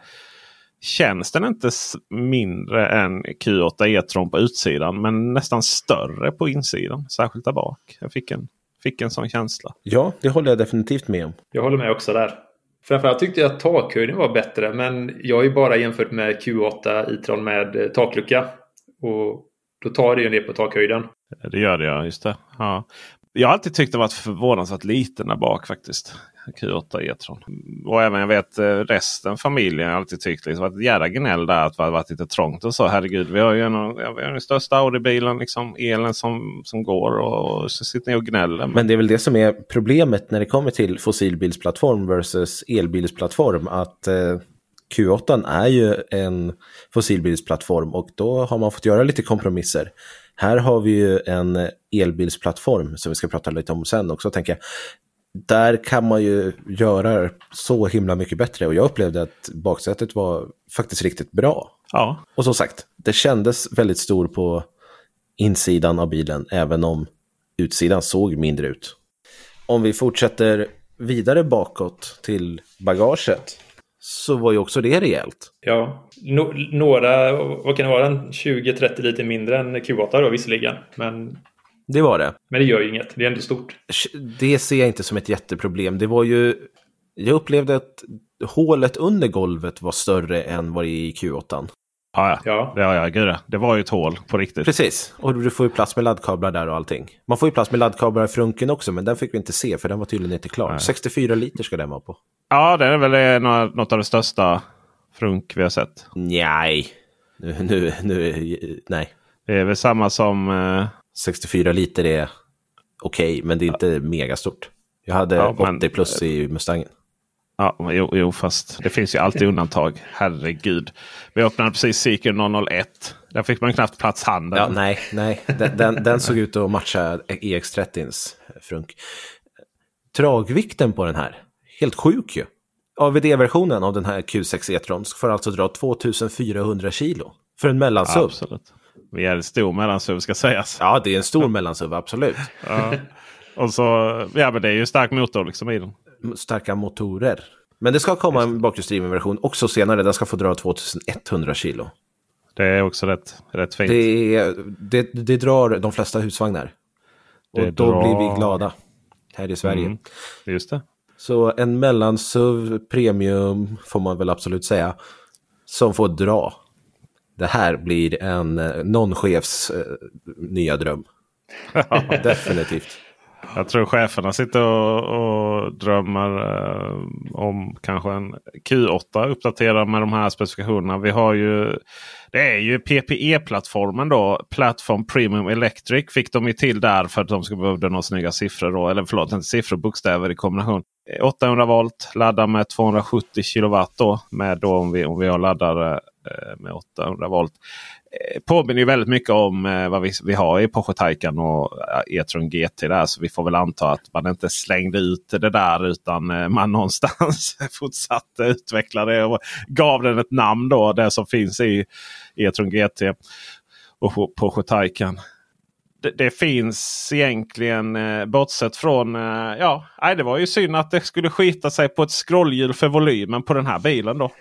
Känns den inte mindre än Q8 E-tron på utsidan men nästan större på insidan? Särskilt där bak. Jag fick en, fick en sån känsla. Ja, det håller jag definitivt med om. Jag håller med också där. Framförallt tyckte jag att takhöjden var bättre men jag har ju bara jämfört med Q8 E-tron med eh, taklucka. Och då tar det ju en del på takhöjden. Det gör det ja, just det. Ja. Jag har alltid tyckt det varit förvånansvärt liten där bak faktiskt. Q8 E-tron. Och även jag vet eh, resten familjen har alltid tyckt liksom, att jävla gnäll där att det har varit lite trångt och så. Herregud, vi har ju en, vi har den största Audi-bilen, liksom, elen som, som går och så sitter ni och gnäller. Men det är väl det som är problemet när det kommer till fossilbilsplattform versus elbilsplattform. Att eh, Q8 är ju en fossilbilsplattform och då har man fått göra lite kompromisser. Här har vi ju en elbilsplattform som vi ska prata lite om sen också. Tänker jag där kan man ju göra så himla mycket bättre och jag upplevde att baksätet var faktiskt riktigt bra. Ja. Och som sagt, det kändes väldigt stor på insidan av bilen även om utsidan såg mindre ut. Om vi fortsätter vidare bakåt till bagaget så var ju också det rejält. Ja, no några, vad kan det vara, 20-30 liter mindre än Q8 då visserligen. Men det var det. Men det gör ju inget, det är ändå stort. Det ser jag inte som ett jätteproblem. Det var ju... Jag upplevde att hålet under golvet var större än vad det är i Q8. Ja, ja. ja. ja, gud, det var ju ett hål på riktigt. Precis, och du får ju plats med laddkablar där och allting. Man får ju plats med laddkablar i frunken också, men den fick vi inte se för den var tydligen inte klar. Nej. 64 liter ska den vara på. Ja, det är väl något av det största frunk vi har sett. Nej, nu, nu, nu nej. Det är väl samma som eh, 64 liter är okej, okay, men det är inte ja. megastort. Jag hade ja, 80 men, plus i Mustangen. Ja, jo, jo, fast det finns ju alltid undantag. Herregud. Vi öppnade precis Seeker 001. Där fick man knappt plats handen. Ja, nej, nej. Den, den, den såg ut att matcha EX30s frunk. Tragvikten på den här, helt sjuk ju. AVD-versionen av den här Q6 E-tron får alltså dra 2400 kilo för en mellansuv. Absolut. Vi är en stor mellansuv ska sägas. Ja, det är en stor mellansuv, absolut. ja. Och så, ja men det är ju stark motor liksom i den. Starka motorer. Men det ska komma en bakhjulsdriven version också senare. Den ska få dra 2100 kilo. Det är också rätt, rätt fint. Det, det, det drar de flesta husvagnar. Och då drar... blir vi glada här i Sverige. Mm, just det. Så en mellansuv premium får man väl absolut säga. som får dra. Det här blir en eh, non-chefs eh, nya dröm. Definitivt. Jag tror cheferna sitter och, och drömmer eh, om kanske en Q8 uppdaterad med de här specifikationerna. Vi har ju det är ju PPE-plattformen då. Platform Premium Electric fick de ju till där för att de skulle behövde några snygga siffror. Då, eller förlåt, inte siffror, bokstäver i kombination. 800 volt, laddar med 270 kilowatt då. Med då om vi, om vi har laddare eh, Eh, med 800 volt. Eh, påminner ju väldigt mycket om eh, vad vi, vi har i Porsche Taycan och E-tron GT. Där, så vi får väl anta att man inte slängde ut det där utan man någonstans fortsatte utveckla det och gav den ett namn. då Det som finns i E-tron GT och Porsche Taycan. Det, det, finns egentligen eh, bortsett från... Eh, ja, nej, det var ju synd att det skulle skita sig på ett scrollhjul för volymen på den här bilen då.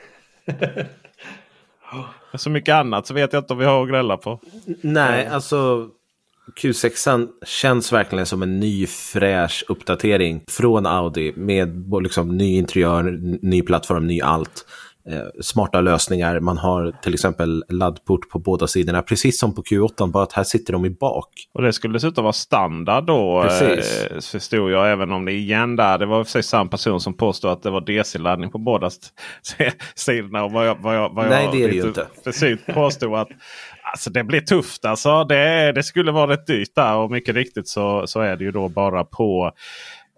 Så mycket annat så vet jag inte om vi har att grälla på. Nej, alltså Q6 känns verkligen som en ny fräsch uppdatering från Audi med liksom ny interiör, ny plattform, ny allt. Eh, smarta lösningar. Man har till exempel laddport på båda sidorna, precis som på Q8, bara att här sitter de i bak. Och det skulle dessutom vara standard då, precis. Eh, förstod jag, även om det igen där, det var för samma person som påstod att det var DC-laddning på båda sidorna. Och vad jag, vad jag, vad Nej, det är det ju inte. Precis påstod att Alltså det blir tufft alltså. Det, det skulle vara rätt dyrt där och mycket riktigt så, så är det ju då bara på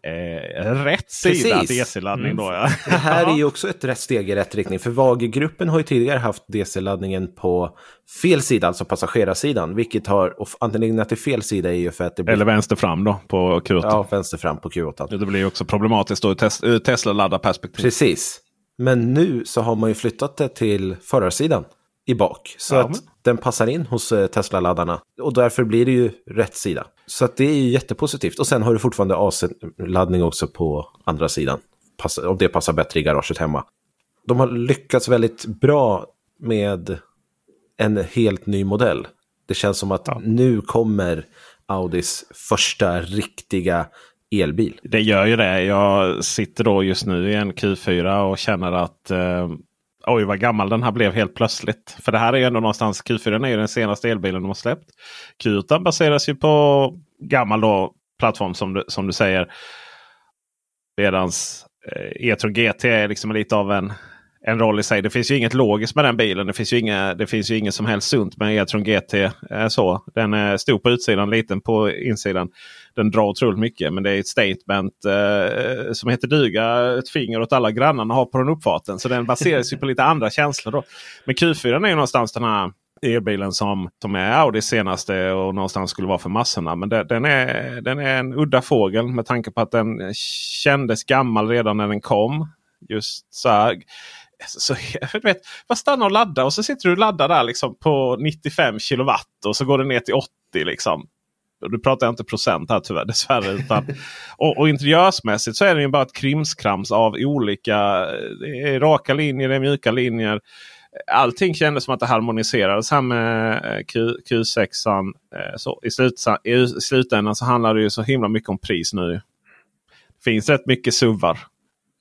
eh, rätt sida DC-laddning. Mm. Ja. Det här är ju också ett rätt steg i rätt riktning. För VAG-gruppen har ju tidigare haft DC-laddningen på fel sida, alltså passagerarsidan. Vilket har, och anledningen till fel sida är ju för att det blir... Eller vänster fram då på Q8. Ja, vänster fram på Q8. Det blir ju också problematiskt då ur Tesla-laddarperspektiv. Precis. Men nu så har man ju flyttat det till förarsidan i bak. Så ja, att den passar in hos eh, Tesla-laddarna. Och därför blir det ju rätt sida. Så det är ju jättepositivt. Och sen har du fortfarande AC-laddning också på andra sidan. om det passar bättre i garaget hemma. De har lyckats väldigt bra med en helt ny modell. Det känns som att ja. nu kommer Audis första riktiga elbil. Det gör ju det. Jag sitter då just nu i en Q4 och känner att eh, Oj vad gammal den här blev helt plötsligt. För det här är ju ändå någonstans Q4 är ju den senaste elbilen de har släppt. Q8 baseras ju på gammal då, plattform som du, som du säger. Medans eh, E-tron GT är liksom lite av en, en roll i sig. Det finns ju inget logiskt med den bilen. Det finns ju, inga, det finns ju inget som helst sunt med E-tron GT. Eh, så. Den är stor på utsidan, liten på insidan den drar otroligt mycket. Men det är ett statement eh, som heter duga. Ett finger åt alla grannarna har på den uppfarten. Så den baseras ju på lite andra känslor. Då. Men Q4 är ju någonstans den här elbilen som, som är Audis senaste och någonstans skulle vara för massorna. Men det, den, är, den är en udda fågel med tanke på att den kändes gammal redan när den kom. Just så här. Alltså, så, jag vet, vad stanna och ladda och så sitter du och laddar där liksom på 95 kilowatt och så går det ner till 80. Liksom. Nu pratar jag inte procent här tyvärr dessvärre. Utan, och, och interiörsmässigt så är det ju bara ett krimskrams av olika det är raka linjer, det är mjuka linjer. Allting kändes som att det harmoniserades här med eh, Q, Q6. Eh, så i, slut, I slutändan så handlar det ju så himla mycket om pris nu. Det finns rätt mycket suvar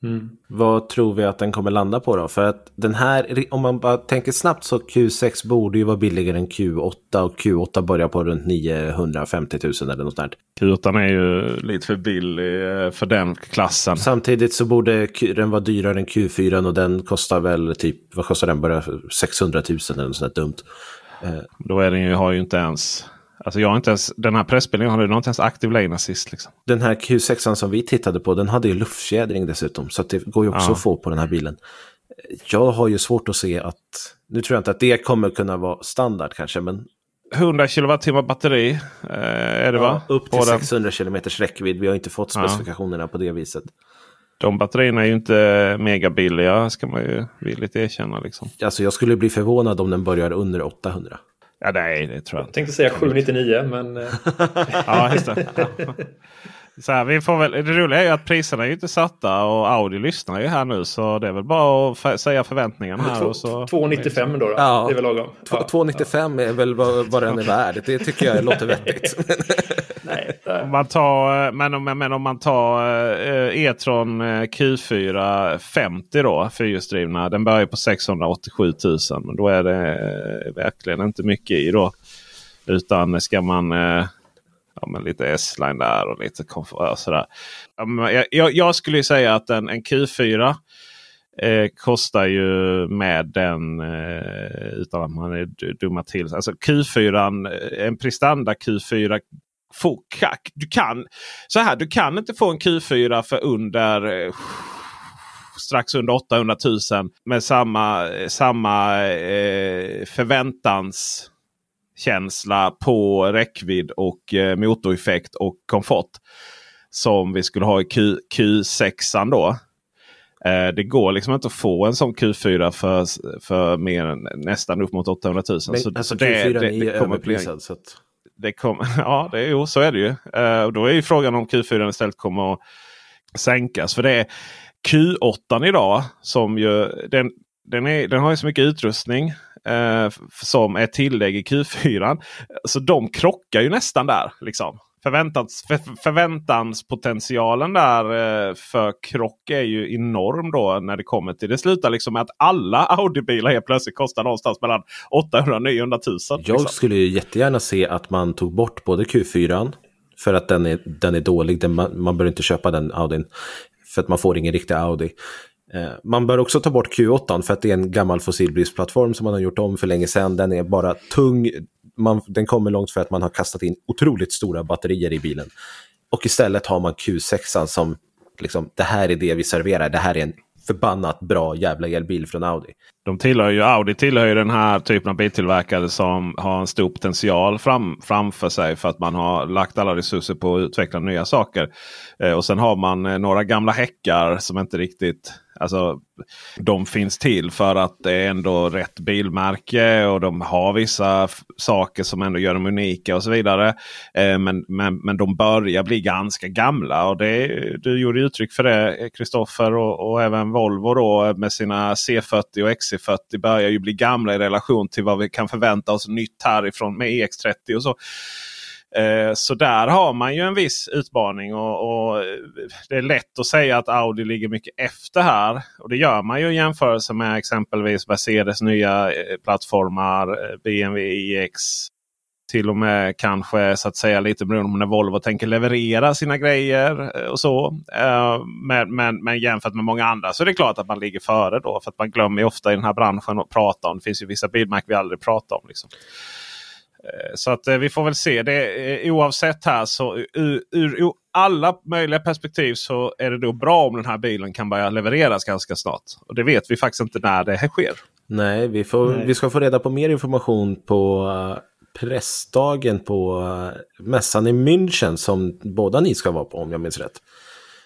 Mm. Vad tror vi att den kommer landa på då? För att den här, om man bara tänker snabbt så Q6 borde ju vara billigare än Q8 och Q8 börjar på runt 950 000 eller något sånt. Q8 är ju lite för billig eh, för den klassen. Samtidigt så borde den vara dyrare än Q4 och den kostar väl typ, vad kostar den? Bara 600 000 eller något sånt dumt. Eh, Då är den ju, har ju inte ens Alltså jag har inte ens, den här presspelningen har inte ens aktiv lane assist. Liksom. Den här Q6 som vi tittade på den hade ju luftfjädring dessutom. Så det går ju också ja. att få på den här bilen. Jag har ju svårt att se att, nu tror jag inte att det kommer kunna vara standard kanske, men 100 kWh batteri eh, är det ja, va? Upp till på 600 km räckvidd. Vi har inte fått specifikationerna ja. på det viset. De batterierna är ju inte megabilliga ska man ju villigt erkänna. Liksom. Alltså jag skulle bli förvånad om den börjar under 800. Ja, nej, det tror jag inte. Jag tänkte säga 799 men... Eh. ja, just det. Ja. Så här, vi får väl, det roliga är ju att priserna är ju inte satta och Audi lyssnar ju här nu. Så det är väl bara att säga förväntningarna här. Och så... 295 då, då. Ja, det är väl lagom. Ja. 295 är väl vad, vad den är värd. Det tycker jag låter vettigt. Nej, Om man tar, men, om, men om man tar eh, E-tron eh, Q4 50 då, fyrhjulsdrivna. Den börjar på 687 000. Men då är det eh, verkligen inte mycket i då. Utan ska man eh, ja, men lite S-line där och lite och sådär. Ja, men jag, jag, skulle säga att en, en Q4 eh, kostar ju med den eh, utan att man är dumma till sig. Alltså Q4, eh, en Prestanda Q4 få, du kan så här, du kan inte få en Q4 för under eh, strax under 800 000 med samma, samma eh, förväntanskänsla på räckvidd och eh, motoreffekt och komfort. Som vi skulle ha i Q, Q6 då. Eh, det går liksom inte att få en sån Q4 för, för mer än nästan upp mot 800 000. Men, så, alltså så det, Q4 det, är det kommer bli överprisad. Så att... det kommer, ja, det är, jo, så är det ju. Eh, och då är ju frågan om Q4 istället kommer att sänkas. För det är Q8 idag som ju den, den, är, den har ju så mycket utrustning eh, som är tillägg i Q4. Så de krockar ju nästan där. Liksom. Förväntans, för, förväntanspotentialen där eh, för krock är ju enorm då när det kommer till det. slutar liksom med att alla Audi-bilar helt plötsligt kostar någonstans mellan 800 och 900 000. Jag liksom. skulle ju jättegärna se att man tog bort både Q4 för att den är, den är dålig. Den, man, man bör inte köpa den Audin för att man får ingen riktig Audi. Eh, man bör också ta bort Q8 för att det är en gammal fossilbristplattform som man har gjort om för länge sedan. Den är bara tung. Man, den kommer långt för att man har kastat in otroligt stora batterier i bilen. Och istället har man Q6 som liksom, det här är det vi serverar. Det här är en förbannat bra jävla elbil från Audi. De tillhör ju, Audi tillhör ju den här typen av biltillverkare som har en stor potential fram, framför sig för att man har lagt alla resurser på att utveckla nya saker. Eh, och sen har man eh, några gamla häckar som inte riktigt Alltså, de finns till för att det är ändå rätt bilmärke och de har vissa saker som ändå gör dem unika och så vidare. Eh, men, men, men de börjar bli ganska gamla och det, du gjorde uttryck för det Kristoffer och, och även Volvo då med sina C40 och XC40 börjar ju bli gamla i relation till vad vi kan förvänta oss nytt härifrån med EX30 och så. Eh, så där har man ju en viss utmaning. Och, och eh, Det är lätt att säga att Audi ligger mycket efter här. Och det gör man ju i jämförelse med exempelvis Mercedes nya eh, plattformar, BMW iX. Till och med kanske så att säga lite beroende på när Volvo tänker leverera sina grejer och så. Men, men, men jämfört med många andra så är det klart att man ligger före då. För att man glömmer ofta i den här branschen att prata om. Det finns ju vissa bilmärken vi aldrig pratar om. Liksom. Eh, Så att eh, vi får väl se. Det, eh, oavsett här så ur, ur, ur alla möjliga perspektiv så är det då bra om den här bilen kan börja levereras ganska snart. Och det vet vi faktiskt inte när det här sker. Nej, vi, får, Nej. vi ska få reda på mer information på pressdagen på mässan i München som båda ni ska vara på om jag minns rätt.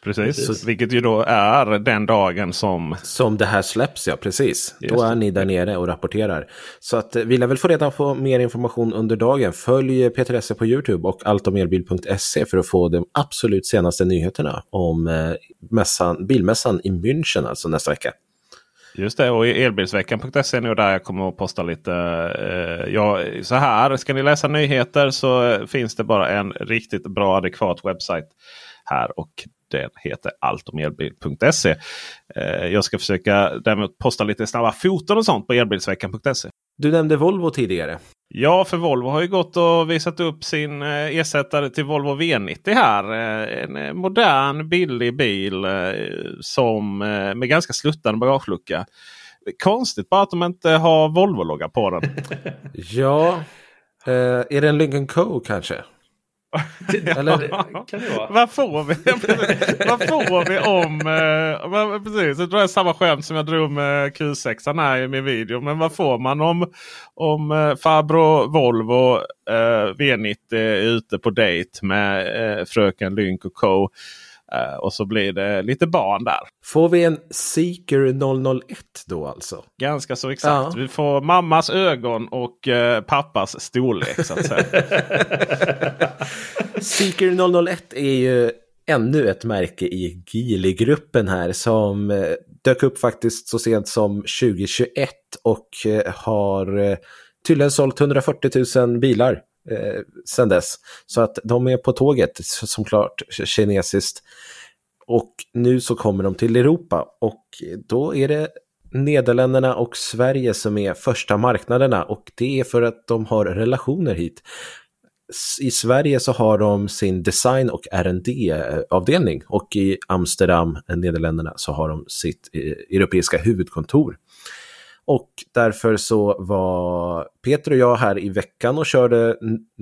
Precis. Så- Vilket ju då är den dagen som... Som det här släpps, ja precis. Just Då är ni där nere och rapporterar. Så att eh, vi lär väl få reda på mer information under dagen. Följ Peter Esse på YouTube och alltomelbil.se för att få de absolut senaste nyheterna om eh, mässan, bilmässan i München alltså nästa vecka. Just det, och elbilsveckan.se är nog där jag kommer att posta lite. Eh, ja, så här, ska ni läsa nyheter så finns det bara en riktigt bra adekvat webbsajt här. Och den heter alltomelbil.se. Eh, jag ska försöka däremot posta lite snabba foton och sånt på elbilsveckan.se. Du nämnde Volvo tidigare. Ja, för Volvo har ju gått och visat upp sin eh, ersättare till Volvo V90 här. Eh, En modern billig bil som med ganska sluttande bagagelucka. Konstigt bara att de inte har Volvo-logga på den. Ja, är det en Lincoln Co kanske? Eller- kan det vara. Vad får vi, vad får vi om... Eh, precis, jag tror det är samma skämt som jag drog med Q6 här i min video. Men vad får man om, om eh, farbror Volvo eh, V90 är ute på dejt med eh, fröken Lynk och Co. Eh, och så blir det lite barn där. Får vi en Seeker 001 då alltså? Ganska så exakt. Ja. Vi får mammas ögon och eh, pappas storlek så att säga. Seeker 001 är ju ännu ett märke i Geely-gruppen här som eh, dök upp faktiskt så sent som 2021 och eh, har eh, tydligen sålt 140 000 bilar eh, sen dess. Så att de är på tåget, som klart kinesiskt. Och nu så kommer de till Europa och då är det Nederländerna och Sverige som är första marknaderna och det är för att de har relationer hit. I Sverige så har de sin design och R&D avdelning och i Amsterdam, Nederländerna, så har de sitt eh, europeiska huvudkontor. Och därför så var Peter och jag här i veckan och körde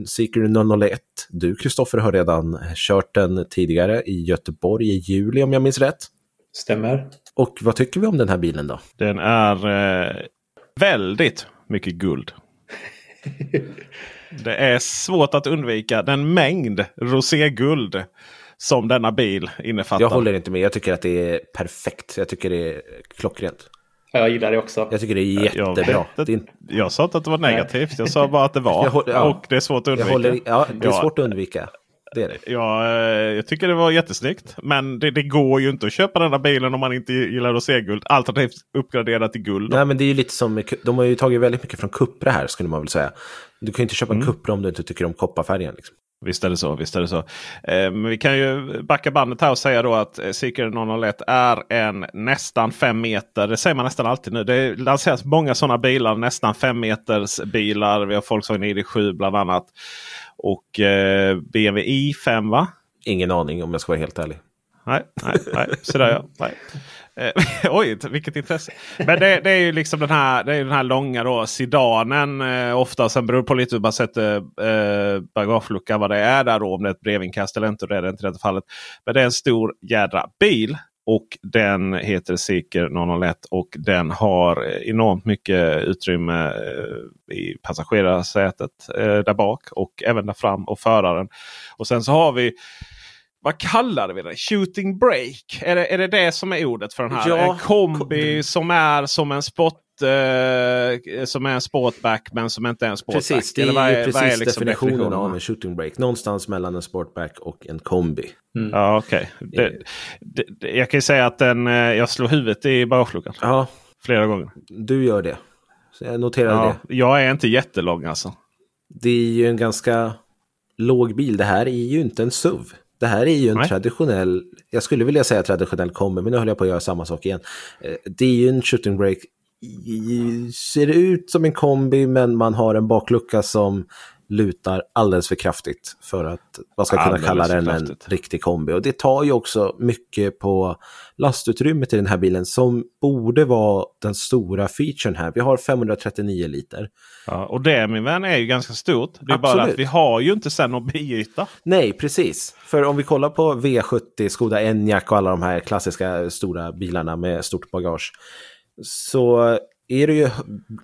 Seeker 001. Du Kristoffer har redan kört den tidigare i Göteborg i juli om jag minns rätt. Stämmer. Och vad tycker vi om den här bilen då? Den är eh, väldigt mycket guld. det är svårt att undvika den mängd roséguld som denna bil innefattar. Jag håller inte med. Jag tycker att det är perfekt. Jag tycker det är klockrent. Jag gillar det också. Jag tycker det är jättebra. Jag, jag, jag sa inte att det var negativt. Jag sa bara att det var. Håller, ja. Och det är svårt att undvika. Håller, ja, det är svårt att undvika. Det är det. Ja, eh, jag tycker det var jättesnyggt. Men det, det, går ju inte att köpa den här bilen om man inte gillar roséguld. Alternativt uppgradera till guld. Nej, men det är ju lite som, de har ju tagit väldigt mycket från Cupra här skulle man väl säga. Du kan ju inte köpa en mm. Cupra om du inte tycker om kopparfärgen. Liksom. Visst är det så. Visst är det så. Eh, men vi kan ju backa bandet här och säga då att eh, Seeker 001 är en nästan 5 meter. Det säger man nästan alltid nu. Det lanseras många sådana bilar. Nästan 5 meters bilar. Vi har Volkswagen ID7 bland annat. Och eh, BMW i5 va? Ingen aning om jag ska vara helt ärlig. Nej, nej, nej. sådär ja. Nej. Eh, oj, vilket intresse. Men det, det, är ju liksom den här, det är den här långa då, sedanen. Eh, ofta, sen beror det på lite hur man sätter eh, bagageluckan vad det är där då. Om det är ett brevinkast eller inte. Och det är det inte i detta fallet. Men det är en stor jädra bil. Och den heter Seeker 001 och den har eh, enormt mycket utrymme eh, i passagerarsätet eh, där bak och även där fram och föraren. Och sen så har vi vad kallar vi det? Shooting break? Är det, är det det som är ordet för den här? Ja. En kombi som är som en sport eh, som är en sportback men som inte är en sportback. Precis, det är, är, är precis liksom definitionen, definitionen av en shooting break. Någonstans mellan en sportback och en kombi. Mm. Ja, okej. Okay. Jag kan ju säga att den, eh, jag slår huvudet i bagageluckan. Ja. Flera gånger. Du gör det. Så jag noterade ja, det. Jag är inte jättelång alltså. Det är ju en ganska låg bil. Det här är ju inte en SUV. Det här är ju en Nej. traditionell, jag skulle vilja säga traditionell kombi, men nu håller jag på att göra samma sak igen. Eh, det är ju en shooting break, ser ut som en kombi, men man har en baklucka som lutar alldeles för kraftigt för att man ska kunna alldeles kalla den en riktig kombi. Och det tar ju också mycket på lastutrymmet i den här bilen som borde vara den stora featuren här. Vi har 539 liter. Ja, och det min vän är ju ganska stort. Det är Absolut. bara att vi har ju inte sen någon biyta. Nej, precis. För om vi kollar på V70, Skoda Enyaq och alla de här klassiska stora bilarna med stort bagage. Så är det ju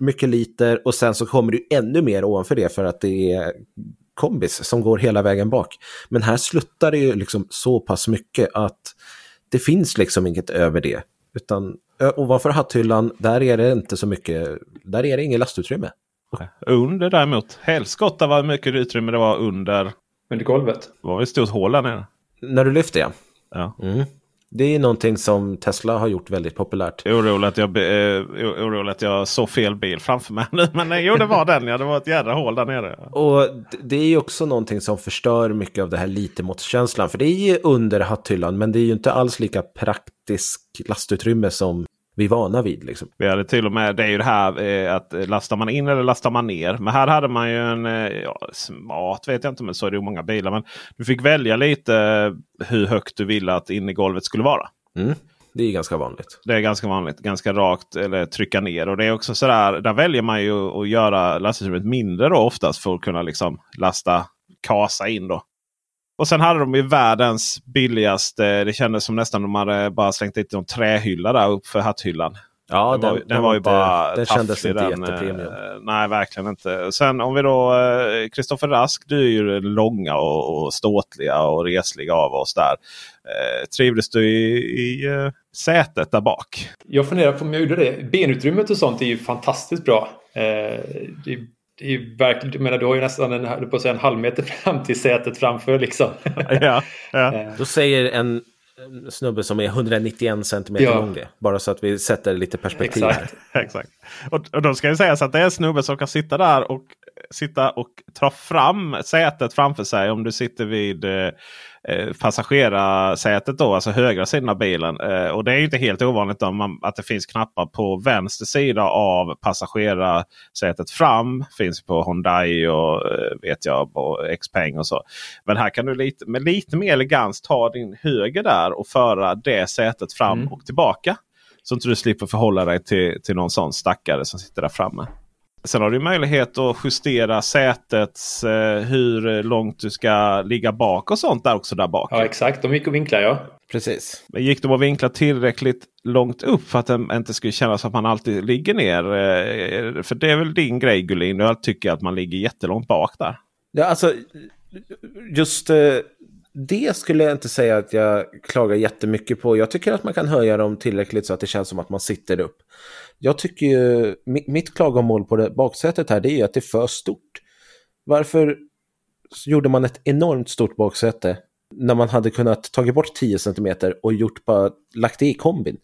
mycket liter och sen så kommer det ännu mer ovanför det för att det är kombis som går hela vägen bak. Men här sluttar det ju liksom så pass mycket att det finns liksom inget över det. Utan ovanför hatthyllan, där är det inte så mycket, där är det inget lastutrymme. Under däremot, helskotta vad mycket utrymme det var under. Under golvet? Det var ett stort hål där nere. När du lyfter ja. ja. Mm. Det är någonting som Tesla har gjort väldigt populärt. Orolig att jag, eh, orolig att jag såg fel bil framför mig nu. Men nej, jo, det var den. Ja, det var ett jädra hål där nere. Och det är ju också någonting som förstör mycket av det här lite-måttskänslan. För det är ju under hatthyllan, men det är ju inte alls lika praktisk lastutrymme som vi är vana vid. Liksom. Vi hade till och med, det är ju det här eh, att lastar man in eller lastar man ner. Men här hade man ju en, eh, ja, smart vet jag inte men så är det ju många bilar. Men du fick välja lite hur högt du ville att innergolvet skulle vara. Mm. Det är ganska vanligt. Det är ganska vanligt. Ganska rakt eller trycka ner. Och det är också sådär, där väljer man ju att göra lastutrymmet mindre då oftast för att kunna liksom lasta, kasa in då. Och sen hade de ju världens billigaste. Det kändes som nästan de hade bara slängt dit någon trähylla där upp för hatthyllan. Ja, den, den, var, den var, ju bara Den kändes inte den, jättepremium. Eh, nej, verkligen inte. Sen om vi då, Kristoffer eh, Rask, du är ju den långa och, och ståtliga och resliga av oss där. Eh, trivdes du i, i sätet där bak? Jag funderar på om jag gjorde det. Benutrymmet och sånt är ju fantastiskt bra. Eh, det det är verkligen, jag menar, du har ju nästan en, på säga, en halv meter fram till sätet framför liksom. ja, ja. Eh. Då säger en snubbe som är 191 centimeter ja. lång det. Bara så att vi sätter lite perspektiv Exakt. här. Exakt. Och, och då ska jag säga så att det är en snubbe som kan sitta där och sitta och ta fram sätet framför sig om du sitter vid eh, passagerarsätet då, alltså högra sidan av bilen. Eh, och det är inte helt ovanligt man, att det finns knappar på vänster sida av passagerarsätet fram. Finns på Hyundai och eh, vet jag på Xpeng och så. Men här kan du lite, med lite mer elegans ta din höger där och föra det sätet fram mm. och tillbaka. Så att du slipper förhålla dig till, till någon sån stackare som sitter där framme. Sen har du möjlighet att justera sätets eh, hur långt du ska ligga bak och sånt där också där bak. Ja exakt, de gick och vinklade ja. Precis. Men gick de att vinkla tillräckligt långt upp för att det inte skulle kännas att man alltid ligger ner? Eh, för det är väl din grej Gullin, du tycker att man ligger jättelångt bak där. Ja, alltså just eh, det skulle jag inte säga att jag klagar jättemycket på. Jag tycker att man kan höja dem tillräckligt så att det känns som att man sitter upp. Jag tycker ju, mitt klagomål på det baksätet här det är ju att det är för stort. Varför gjorde man ett enormt stort baksäte när man hade kunnat tagit bort 10 cm och gjort bara, lagt det i kombin?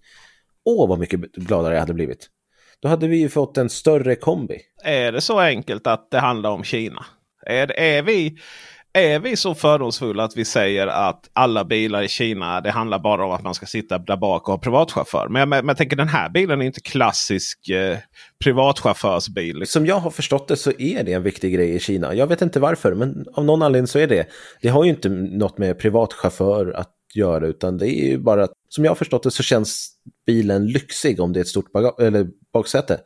Åh, vad mycket gladare jag hade blivit. Då hade vi ju fått en större kombi. Är det så enkelt att det handlar om Kina? Är, är vi är vi så fördomsfulla att vi säger att alla bilar i Kina det handlar bara om att man ska sitta där bak och ha privatchaufför. Men, men, men jag tänker den här bilen är inte klassisk eh, privatchaufförsbil. Som jag har förstått det så är det en viktig grej i Kina. Jag vet inte varför men av någon anledning så är det. Det har ju inte något med privatchaufför att göra utan det är ju bara att som jag har förstått det så känns bilen lyxig om det är ett stort eller baksäte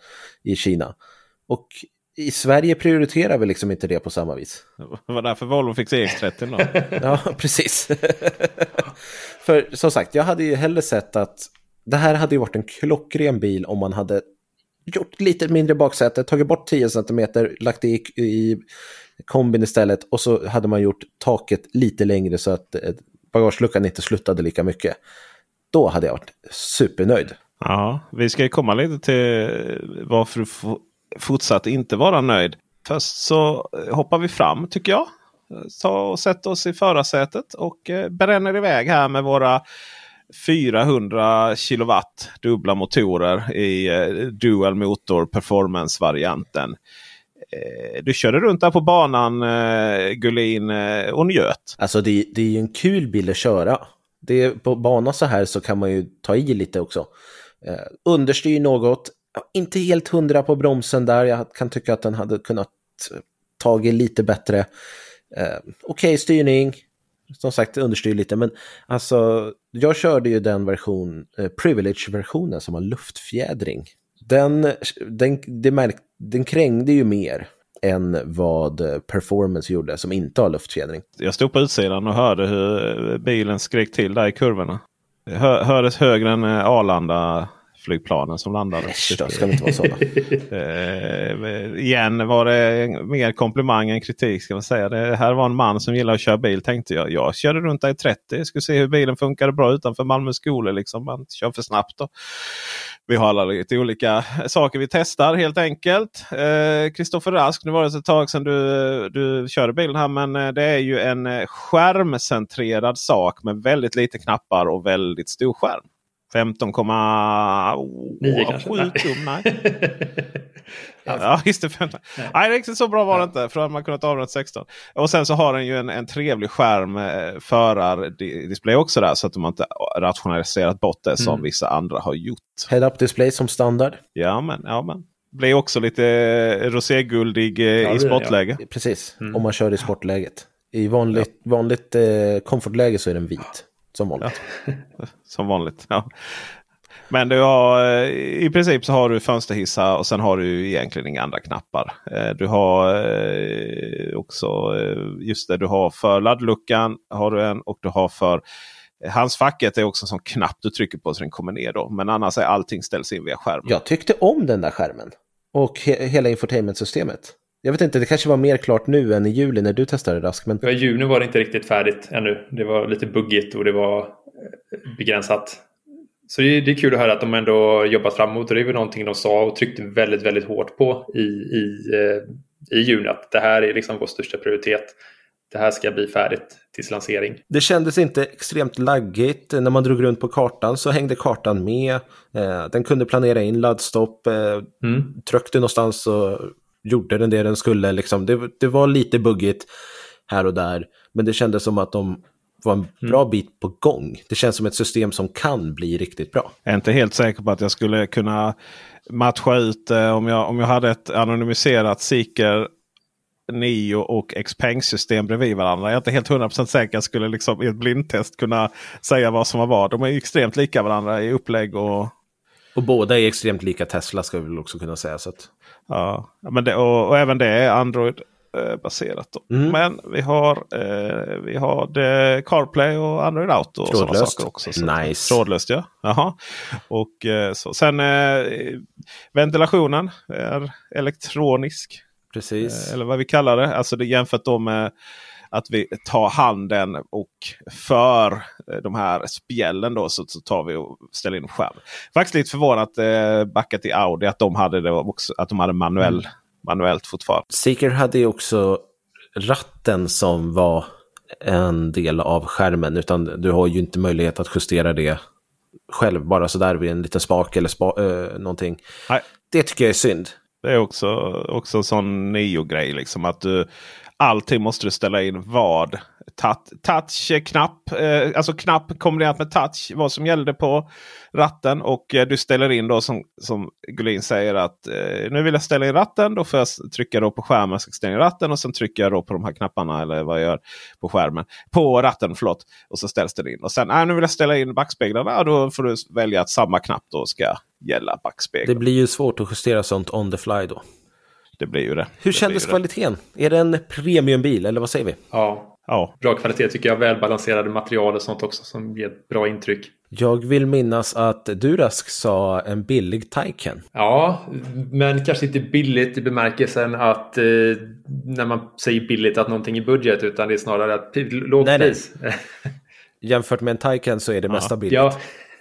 i Kina. Och i Sverige prioriterar vi liksom inte det på samma vis. Det var därför Volvo fick CX30 då. ja, precis. För som sagt, jag hade ju hellre sett att det här hade ju varit en klockren bil om man hade gjort lite mindre baksäte, tagit bort 10 cm, lagt det i, i kombin istället och så hade man gjort taket lite längre så att eh, bagageluckan inte sluttade lika mycket. Då hade jag varit supernöjd. Ja, vi ska ju komma lite till varför du fortsatt inte vara nöjd. Först så eh, hoppar vi fram tycker jag. Ta och sätt oss i förarsätet och eh, bränner iväg här med våra 400 kilowatt dubbla motorer i eh, Dual Motor Performance-varianten. Du körde runt där på banan Gullin och njöt. Alltså det, det är ju en kul bil att köra. Det på bana så här så kan man ju ta i lite också. understyr något, inte helt hundra på bromsen där. Jag kan tycka att den hade kunnat eh, tagit lite bättre. Eh, Okej okay, styrning, som sagt understyr lite, men alltså jag körde ju den version, eh, privilege-versionen som har luftfjädring. Den, den, det märk, den krängde ju mer än vad eh, performance gjorde som inte har luftfjädring. Jag stod på utsidan och hörde hur bilen skrek till där i kurvorna. Hör, hördes högre än eh, Arlanda flygplanen som landade. Äsch då, ska vi inte vara sådana. eh, igen var det mer komplimang än kritik. ska man säga. Det här var en man som gillar att köra bil tänkte jag. Jag körde runt där i 30. Skulle se hur bilen funkade bra utanför Malmö skolor. Liksom. Man kör för snabbt. Då. Vi har alla lite olika saker vi testar helt enkelt. Kristoffer eh, Rask, nu var det ett tag sedan du, du körde bilen här. Men eh, det är ju en eh, skärmcentrerad sak med väldigt lite knappar och väldigt stor skärm. 15,7 kanske? tum. Nej. ja, just det. 15. Nej. nej, riktigt så bra var det inte. För att man kunnat avrunda 16. Och sen så har den ju en, en trevlig skärm eh, förardisplay också där. Så att de inte rationaliserat bort det som mm. vissa andra har gjort. Head-up display som standard. Ja, men. Ja, men. Blir också lite roséguldig eh, ja, i sportläge. Ja. Precis, mm. om man kör i sportläget. I vanligt, ja. vanligt eh, komfortläge så är den vit. Som vanligt. Ja. Som vanligt. Ja. Men du har, eh, i princip så har du fönsterhissar och sen har du egentligen inga andra knappar. Eh, du har eh, också just det, du har för laddluckan har du en och du har för Handsfacket är också en sån knapp du trycker på så den kommer ner då. Men annars är allting ställs in via skärmen. Jag tyckte om den där skärmen. Och he hela infotainmentsystemet. Jag vet inte, det kanske var mer klart nu än i juli när du testade Rask. Men... Ja, I juni var det inte riktigt färdigt ännu. Det var lite buggigt och det var eh, begränsat. Så det är, det är kul att höra att de ändå jobbat framåt. Och det är väl någonting de sa och tryckte väldigt, väldigt hårt på i, i, eh, i juni. Att det här är liksom vår största prioritet. Det här ska bli färdigt tills lansering. Det kändes inte extremt laggigt. När man drog runt på kartan så hängde kartan med. Eh, den kunde planera in laddstopp. Mm. Tryckte någonstans så gjorde den det den skulle. Liksom. Det, det var lite buggigt här och där, men det kändes som att de var en bra bit på gång. Det känns som ett system som kan bli riktigt bra. Jag är inte helt säker på att jag skulle kunna matcha ut eh, om, jag, om jag hade ett anonymiserat Seeker Nio och Xpeng-system bredvid varandra. Jag är inte helt 100% säker att jag skulle liksom i ett blindtest kunna säga vad som var vad. De är extremt lika varandra i upplägg och... Och båda är extremt lika Tesla ska vi väl också kunna säga. Så att... Ja, men det, och, och även det är Android eh. Mm. Men vi har, eh, vi har det CarPlay och Android Auto. Och sådana Trådlöst. saker också. Så Nice. Trådlöst ja. Jaha. Och, eh, så. Sen eh, ventilationen är elektronisk. Precis. Eh, Eller vad vi kallar det. Alltså det jämfört då med att vi tar handen och för eh, de här spjällen då så, så tar vi och ställer in skärm. Faktiskt lite förvånat eh, backat i Audi att de hade det också, att de hade manuell, Mm. manuellt fortfarande. Seeker hade ju också ratten som var en del av skärmen. Utan du har ju inte möjlighet att justera det själv. Bara sådär vid en liten spak eller spa, eh, någonting. Nej. Det tycker jag är synd. Det är också, också en sån nio-grej. Liksom, att du, allting måste du ställa in vad. Tat- Touch-knapp, eh, alltså knapp kombinerat med touch. Vad som gällde på ratten. Och eh, du ställer in då som, som Gullin säger att eh, nu vill jag ställa in ratten. Då får jag trycka då på skärmen. Så ställa in ratten och sen trycker jag då på de här knapparna. Eller vad jag gör på skärmen. På ratten, förlåt. Och så ställs den in. Och sen äh, nu vill jag ställa in backspeglarna. Då får du välja att samma knapp då ska gälla backspegel. Det blir ju svårt att justera sånt on the fly då. Det blir ju det. Hur det kändes kvaliteten? Är det en premiumbil eller vad säger vi? Ja, Ja, bra kvalitet tycker jag. Välbalanserade material och sånt också som ger ett bra intryck. Jag vill minnas att du Rask sa en billig Taycan. Ja, men kanske inte billigt i bemärkelsen att eh, när man säger billigt att någonting är budget utan det är snarare att lågt Nej, nej. pris. Jämfört med en Taycan så är det mesta billigt. ja,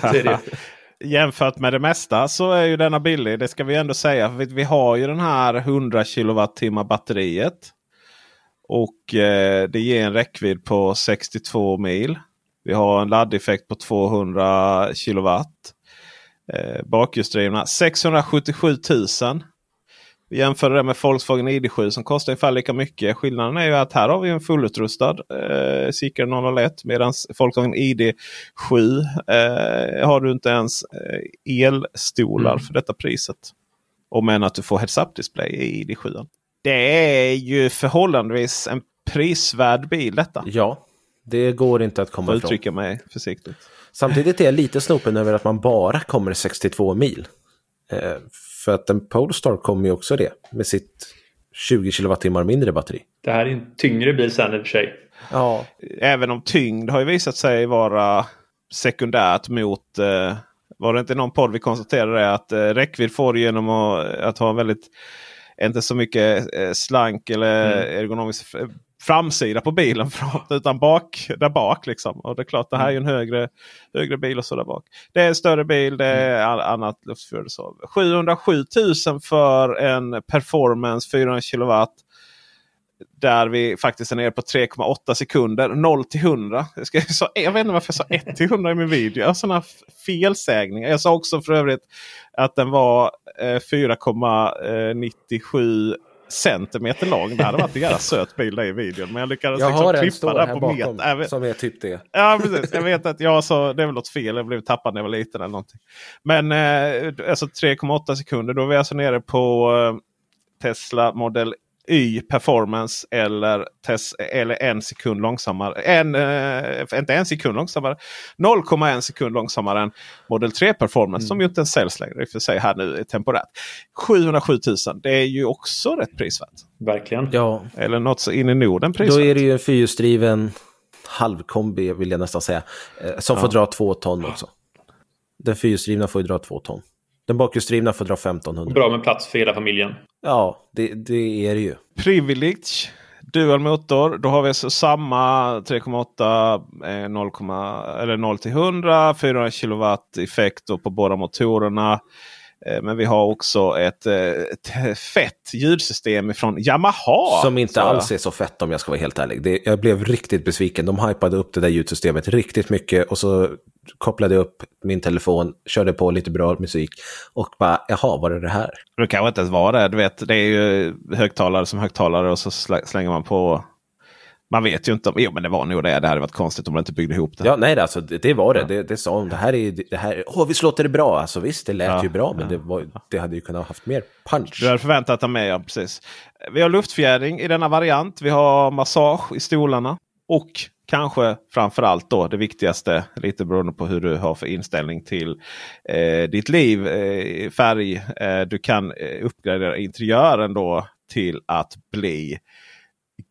så är det. Jämfört med det mesta så är ju denna billig. Det ska vi ändå säga. För vi, har ju den här 100 kWh batteriet. Och eh, det ger en räckvidd på 62 mil. Vi har en laddeffekt på 200 kilowatt. Eh, bakhjulsdrivna 677 000. Jämför det med Volkswagen ID7 som kostar ungefär lika mycket. Skillnaden är ju att här har vi en fullutrustad eh, Seeker 001 medan Volkswagen ID7 eh, har du inte ens eh, elstolar Mm. för detta priset. Och men att du får heads-up display i ID7. Det är ju förhållandevis en prisvärd bil detta. Ja, det går inte att komma ifrån. uttrycka mig försiktigt. Samtidigt är jag lite snopen över att man bara kommer 62 mil. För att en Polestar kommer ju också det med sitt 20 kilowattimmar mindre batteri. Det här är en tyngre bil sen i och för sig. Ja, Även om tyngd har ju visat sig vara sekundärt mot eh, var det inte någon podd vi konstaterade att eh, räckvidd får genom att, att ha en väldigt inte så mycket eh, slank eller Mm. ergonomisk framsida på bilen framåt, utan bak, där bak. Liksom. Och det är klart det här är en högre, högre bil och så där bak. Det är en större bil, det är all, annat så. 707 000 för en performance 400 kilowatt. Där vi faktiskt är nere på 3,8 sekunder. 0 till 100. Jag, ska, så, jag vet inte varför jag sa 1 till 100 i min video. Jag har sådana felsägningar. Jag sa också för övrigt att den var eh, 4,97 centimeter lång. Det hade varit en jävla söt bil i videon. Men jag lyckades jag liksom klippa här på bakom. Jag vet- som är typ det. Ja precis. Jag vet att jag sa det är väl något fel. Jag blev tappad när jag var liten eller någonting. Men eh, alltså 3,8 sekunder. Då är vi alltså nere på eh, Tesla Model Y Performance eller, tes, eller en sekund långsammare. En, eh, inte en sekund långsammare. 0,1 sekund långsammare än Model 3 Performance. Som ju inte ens säljs längre i och för sig här nu temporärt. 707 000. Det är ju också rätt prisvärt. Verkligen. Ja, Eller något så in i Norden då prisvärt. är det ju en fyrhjulsdriven halvkombi vill jag nästan säga. eh, Som får dra två ton också. Den fyrhjulsdrivna får ju dra två ton. Den bakhjulsdrivna får dra 1500. Bra med plats för hela familjen. Ja, det, det är det ju. Privilege. Dual motor. Då har vi alltså samma 3,8 eh, 0, eller 0 till 100. 400 kilowatt effekt på båda motorerna. Eh, men vi har också ett, eh, ett fett ljudsystem från Yamaha. Som inte alls är så fett om jag ska vara helt ärlig. Det, jag blev riktigt besviken. De hypade upp det där ljudsystemet riktigt mycket och så kopplade jag upp min telefon, körde på lite bra musik och bara, jaha, var det det här? Det kanske inte ens var det. Du vet, det är ju högtalare som högtalare och så slä- slänger man på. Man vet ju inte om... Jo, men det var nog det. Det hade varit konstigt om man inte byggde ihop det. Ja, nej, alltså, det, det var det. det. Det sa hon. Det här är det här. Åh, visst låter det bra? Alltså visst, det lät Ja, ju bra, men ja. det, var, det hade ju kunnat ha haft mer punch. Du hade förväntat dig med, ja precis. Vi har luftfjädring i denna variant. Vi har massage i stolarna. Och kanske framförallt då det viktigaste, lite beroende på hur du har för inställning till eh, ditt liv, eh, färg. Eh, du kan eh, uppgradera interiören då till att bli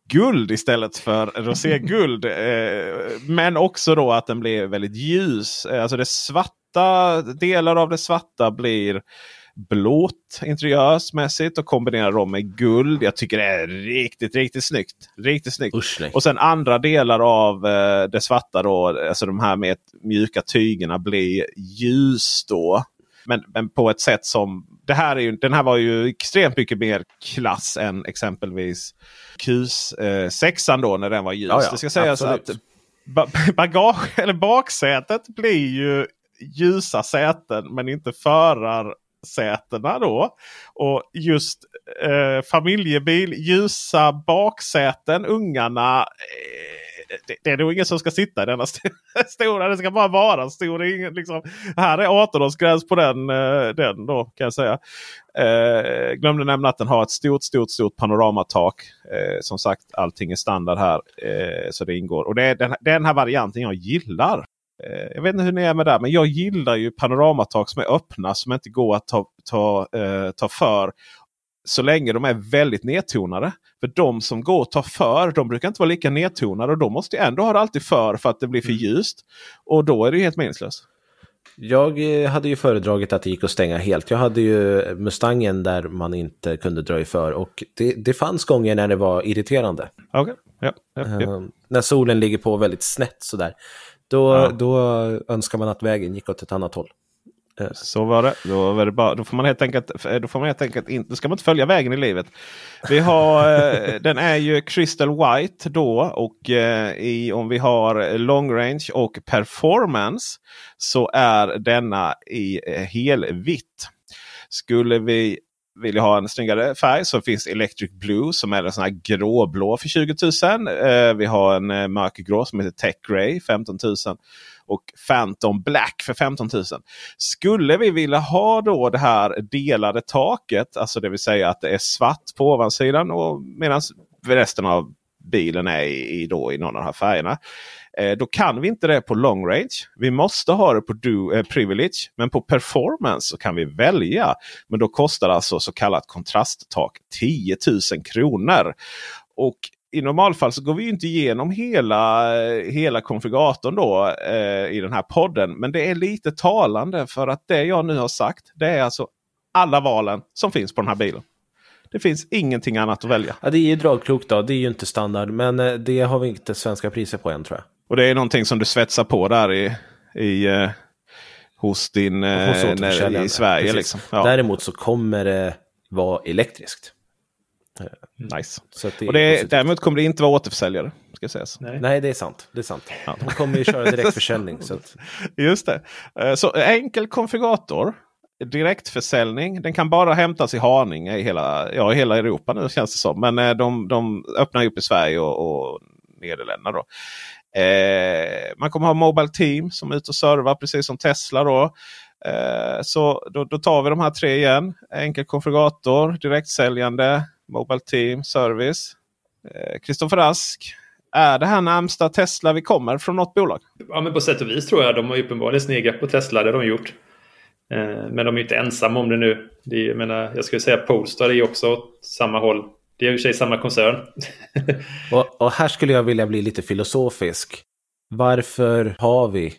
guld istället för roséguld. eh, men också då att den blir väldigt ljus. Eh, alltså det svarta, delar av det svarta blir blått interiörsmässigt och kombinerar dem med guld. Jag tycker det är riktigt, riktigt snyggt. Riktigt snyggt. Usch. Och sen andra delar av eh, det svarta då, alltså de här med mjuka tygerna blir ljus då. Men, men på ett sätt som... Det här är ju, den här var ju extremt mycket mer klass än exempelvis Q6 då när den var ljus. Ja, ja, det ska sägas absolut. att ba bagage, eller baksätet blir ju ljusa säten men inte förarsätena då. Och just eh, familjebil, ljusa baksäten, ungarna. Eh, det, det är nog ingen som ska sitta i denna st stora. Det ska bara vara stor. Det är ingen, liksom, här är 18-årsgräns på den, eh, den då kan jag säga. Eh, glömde nämna att den har ett stort, stort, stort panoramatak. Eh, som sagt, allting är standard här. Eh, så det ingår. Och det är den, den här varianten jag gillar. Eh, jag vet inte hur ni är med det, men jag gillar ju panoramatak som är öppna som inte går att ta, ta, eh, ta för. Så länge de är väldigt nedtonade. För de som går att ta för, de brukar inte vara lika nedtonade. Och då måste jag ändå ha det alltid för för att det blir för ljust. Och då är det ju helt meningslöst. Jag eh, hade ju föredragit att det gick att stänga helt. Jag hade ju Mustangen där man inte kunde dra i för och det, det fanns gånger när det var irriterande. Okej. Ja, ja, ja. Eh, när solen ligger på väldigt snett sådär. Då, Ja. då önskar man att vägen gick åt ett annat håll. Så var det. Då, var det bara, då får man helt enkelt, eh, då får man helt enkelt inte, då ska man inte följa vägen i livet. Vi har, eh, den är ju Crystal White då och eh, i, om vi har long range och performance så är denna i helvitt. Skulle vi vilja ha en snyggare färg så finns Electric Blue som är en sån här gråblå för 20 000. Eh, vi har en eh, mörkgrå som heter Tech Grey 15 000. Och Phantom Black för 15 000. Skulle vi vilja ha då det här delade taket, alltså det vill säga att det är svart på ovansidan och medan resten av bilen är i, i, då, i någon av de här färgerna. Eh, då kan vi inte det på long range. Vi måste ha det på do, eh, privilege. Men på performance så kan vi välja. Men då kostar alltså så kallat kontrasttak 10 000 kronor. Och i normalfall så går vi inte igenom hela, hela konfiguratorn då eh, i den här podden. Men det är lite talande för att det jag nu har sagt det är alltså alla valen som finns på den här bilen. Det finns ingenting annat att välja. Ja, det är ju dragkrok då, det är ju inte standard, men eh, det har vi inte svenska priser på än tror jag. Och det är någonting som du svetsar på där i, i eh, hos din eh, Hos när, återförsäljaren, i Sverige. Liksom. Ja, Däremot så kommer det vara elektriskt. nice. Så det Och det är, däremot kommer det inte vara återförsäljare. Ska sägas. Nej. Nej, det är sant. Det är sant. De kommer ju köra direktförsäljning. så att, Just det. Eh, Så enkel konfigurator. Direktförsäljning. Den kan bara hämtas i Haninge i hela, ja, i hela Europa nu känns det som. Men eh, de, de öppnar upp i Sverige och, och Nederländerna. Då. Eh, man kommer ha Mobile Team som är ute och servar precis som Tesla. Då. Eh, så då, då tar vi de här tre igen. Enkel konfigurator, direktsäljande, Mobile Team, service. Eh, Kristoffer Ask, Är det här närmsta Tesla vi kommer från något bolag? Ja, men på sätt och vis tror jag. De har uppenbarligen sneglat på Tesla, det har de gjort. Eh, Men de är inte ensamma om det nu. Det är, jag, menar, jag skulle säga Polestar är också åt samma håll. Det är i och för sig samma koncern. och, och här skulle jag vilja bli lite filosofisk. Varför har vi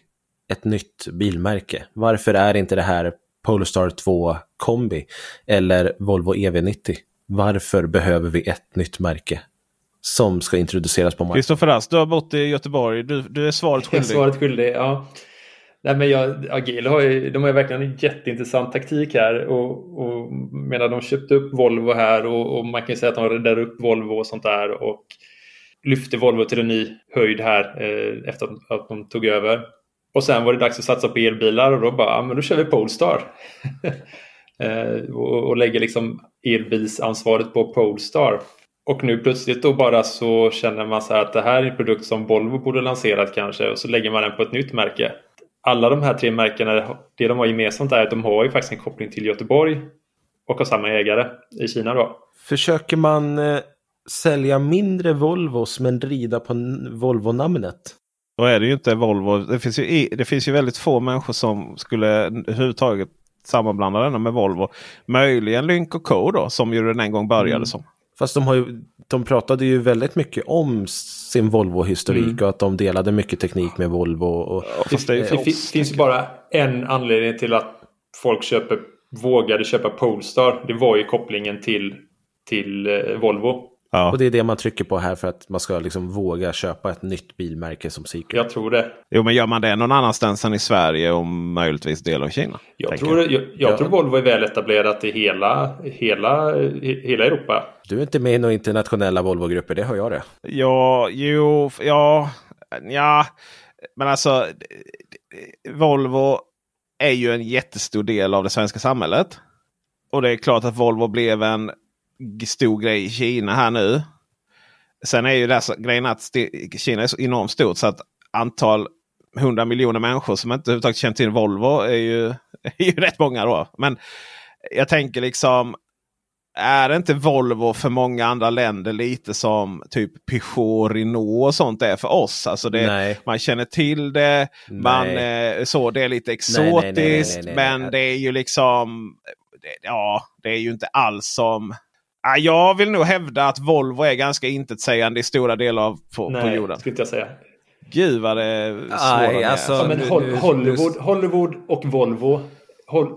ett nytt bilmärke? Varför är inte det här Polestar 2 kombi eller Volvo EV90? Varför behöver vi ett nytt märke som ska introduceras på marknaden? Kristoffer Rask, du har bott i Göteborg. Du, du är svaret Jag är skyldig. svaret skyldig. Ja. Nej, men jag, Agil har ju, de har ju verkligen en jätteintressant taktik här. Och, och medan de köpte upp Volvo här och, och man kan säga att de räddade upp Volvo och sånt där. Och lyfte Volvo till en ny höjd här eh, efter att, att de tog över. Och sen var det dags att satsa på elbilar och då bara, ja, men då kör vi Polestar. eh, och, och lägger liksom elbilsansvaret på Polestar. Och nu plötsligt då bara så känner man så här att det här är en produkt som Volvo borde lanserat kanske och så lägger man den på ett nytt märke. Alla de här tre märkena, det de har gemensamt är att de har ju faktiskt en koppling till Göteborg och har samma ägare i Kina då. Försöker man eh, sälja mindre Volvos men rida på Volvo-namnet? Då är det ju inte Volvo. Det finns ju, det finns ju väldigt få människor som skulle överhuvudtaget sammanblanda denna med Volvo. Möjligen Lynk Co då som ju den en gång började mm. som. Fast de, har ju, de pratade ju väldigt mycket om sin Volvo-historik mm. och att de delade mycket teknik med Volvo. Och, det, det, det finns ju bara en anledning till att folk köper, vågade köpa Polestar. Det var ju kopplingen till, till eh, Volvo. Ja. Och det är det man trycker på här för att man ska liksom våga köpa ett nytt bilmärke som Seeker. Jag tror det. Jo, men gör man det någon annanstans än i Sverige och möjligtvis del av Kina? Jag, tror, jag, jag ja. tror Volvo är väl etablerat i hela, hela, hela Europa. Du är inte med i några internationella Volvo-grupper, det hör jag det. Ja, jo, ja, ja. Men alltså, Volvo är ju en jättestor del av det svenska samhället. Och det är klart att Volvo blev en stor grej i Kina här nu. Sen är ju det grejen att Kina är så enormt stort så att antal 100 miljoner människor som inte överhuvudtaget känner till Volvo är ju, är ju rätt många då. Men jag tänker liksom är inte Volvo för många andra länder lite som typ Peugeot, Renault och sånt är för oss? Alltså det, man känner till det, man, eh, så, det är lite exotiskt. Nej, men det är ju liksom... Ja, det är ju inte alls som jag vill nog hävda att Volvo är ganska intetsägande i stora delar av på, Nej, på jorden. skulle inte jag säga. Gud vad det är svårt. Alltså, ja, men Hollywood, Hollywood och Volvo.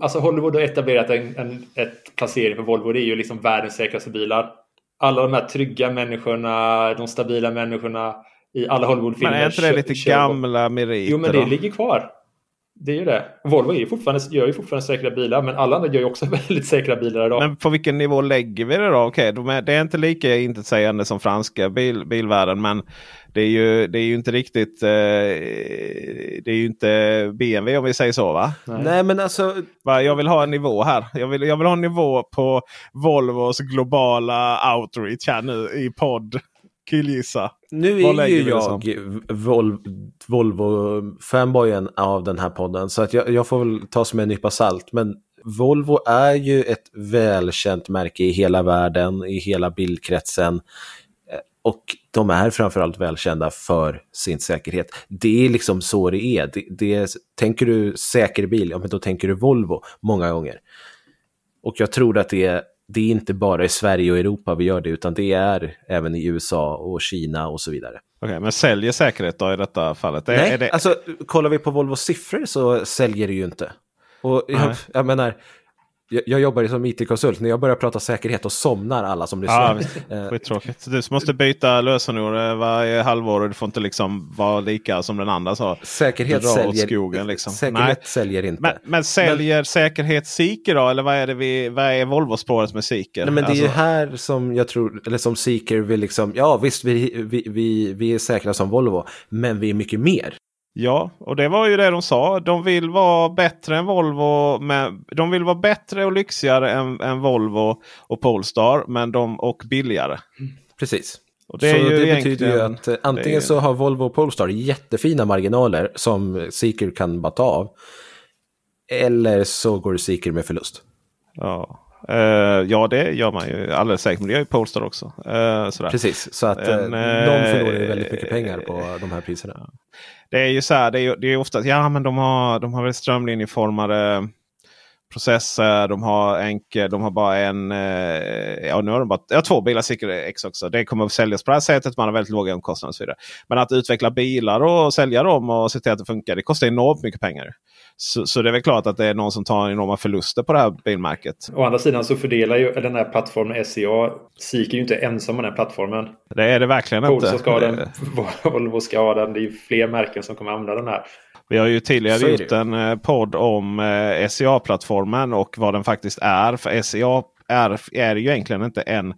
Alltså Hollywood har etablerat en, en ett placering för Volvo. Det är ju liksom världens säkraste bilar. Alla de här trygga människorna, de stabila människorna i alla Hollywoodfilmer. Men är inte det lite gamla meriter? Jo, men det då? ligger kvar. Det är ju det. Volvo är ju fortfarande, gör ju fortfarande säkra bilar men alla andra gör ju också väldigt säkra bilar idag. Men på vilken nivå lägger vi det då? Okej, okay, det är inte lika intetsägande som franska bil, bilvärlden men det är ju, det är ju inte riktigt eh, Det är ju inte BMW om vi säger så va? Nej, Nej men alltså. Jag vill ha en nivå här. Jag vill, jag vill ha en nivå på Volvos globala outreach här nu i podd killgissa. Nu är ju jag Vol Volvo-fanboyen av den här podden så att jag, jag får väl ta som en nypa salt. Men Volvo är ju ett välkänt märke i hela världen, i hela bildkretsen. Eh, och de är framförallt välkända för sin säkerhet. Det är liksom så det är. Det, det, tänker du säker bil, ja men då tänker du Volvo många gånger. Och jag tror att det är det är inte bara i Sverige och Europa vi gör det, utan det är även i USA och Kina och så vidare. Okej, okay, men säljer säkerhet då i detta fallet? Nej, är det... alltså kollar vi på Volvos siffror så säljer det ju inte. Och jag, jag menar, jag, jag jobbar som IT-konsult. När jag börjar prata säkerhet och somnar alla som lyssnar. Ja, eh, Skittråkigt. Du måste byta lösenord eh, varje halvår och du får inte liksom vara lika som den andra sa. Säkerhet, säljer, skogen, liksom. säkerhet säljer inte. Men, men säljer men, säkerhet Seeker då? Eller vad är, det vi, vad är Volvo-spåret med Seeker? Nej, men det är ju alltså- här som jag tror, eller som Seeker vill liksom, ja visst vi, vi, vi, vi är säkra som Volvo, men vi är mycket mer. Ja, och det var ju det de sa. De vill vara bättre än Volvo. Med, de vill vara bättre och lyxigare än, än Volvo och Polestar. Men de, och billigare. Precis. Och det, så det betyder ju att eh, antingen är... så har Volvo och Polestar jättefina marginaler som Seeker kan bara ta av. Eller så går Seeker med förlust. Ja. Uh, ja, det gör man ju alldeles säkert. Men det gör ju Polestar också. Uh. Precis, så att uh, de förlorar ju väldigt mycket pengar på de här priserna det är ju så här, det är, det är ofta ja men de har, de har väl strömlinjeformade processer. De har enkel, de har bara en, eh, ja nu har de bara ja, två bilar Secret X också. Det kommer att säljas på det här sättet. Man har väldigt låga omkostnader och så vidare. Men att utveckla bilar och sälja dem och se till att det funkar. Det kostar enormt mycket pengar. Så, så, det är väl klart att det är någon som tar enorma förluster på det här bilmärket. Å andra sidan så fördelar ju den här plattformen SCA. SIK är ju inte ensam den här plattformen. Det är det verkligen Polsa inte. Ska den, Volvo ska ha den. Det är ju fler märken som kommer använda den här. Vi har ju tidigare gjort en eh, podd om eh, SCA-plattformen och vad den faktiskt är. För SCA är, är ju egentligen inte en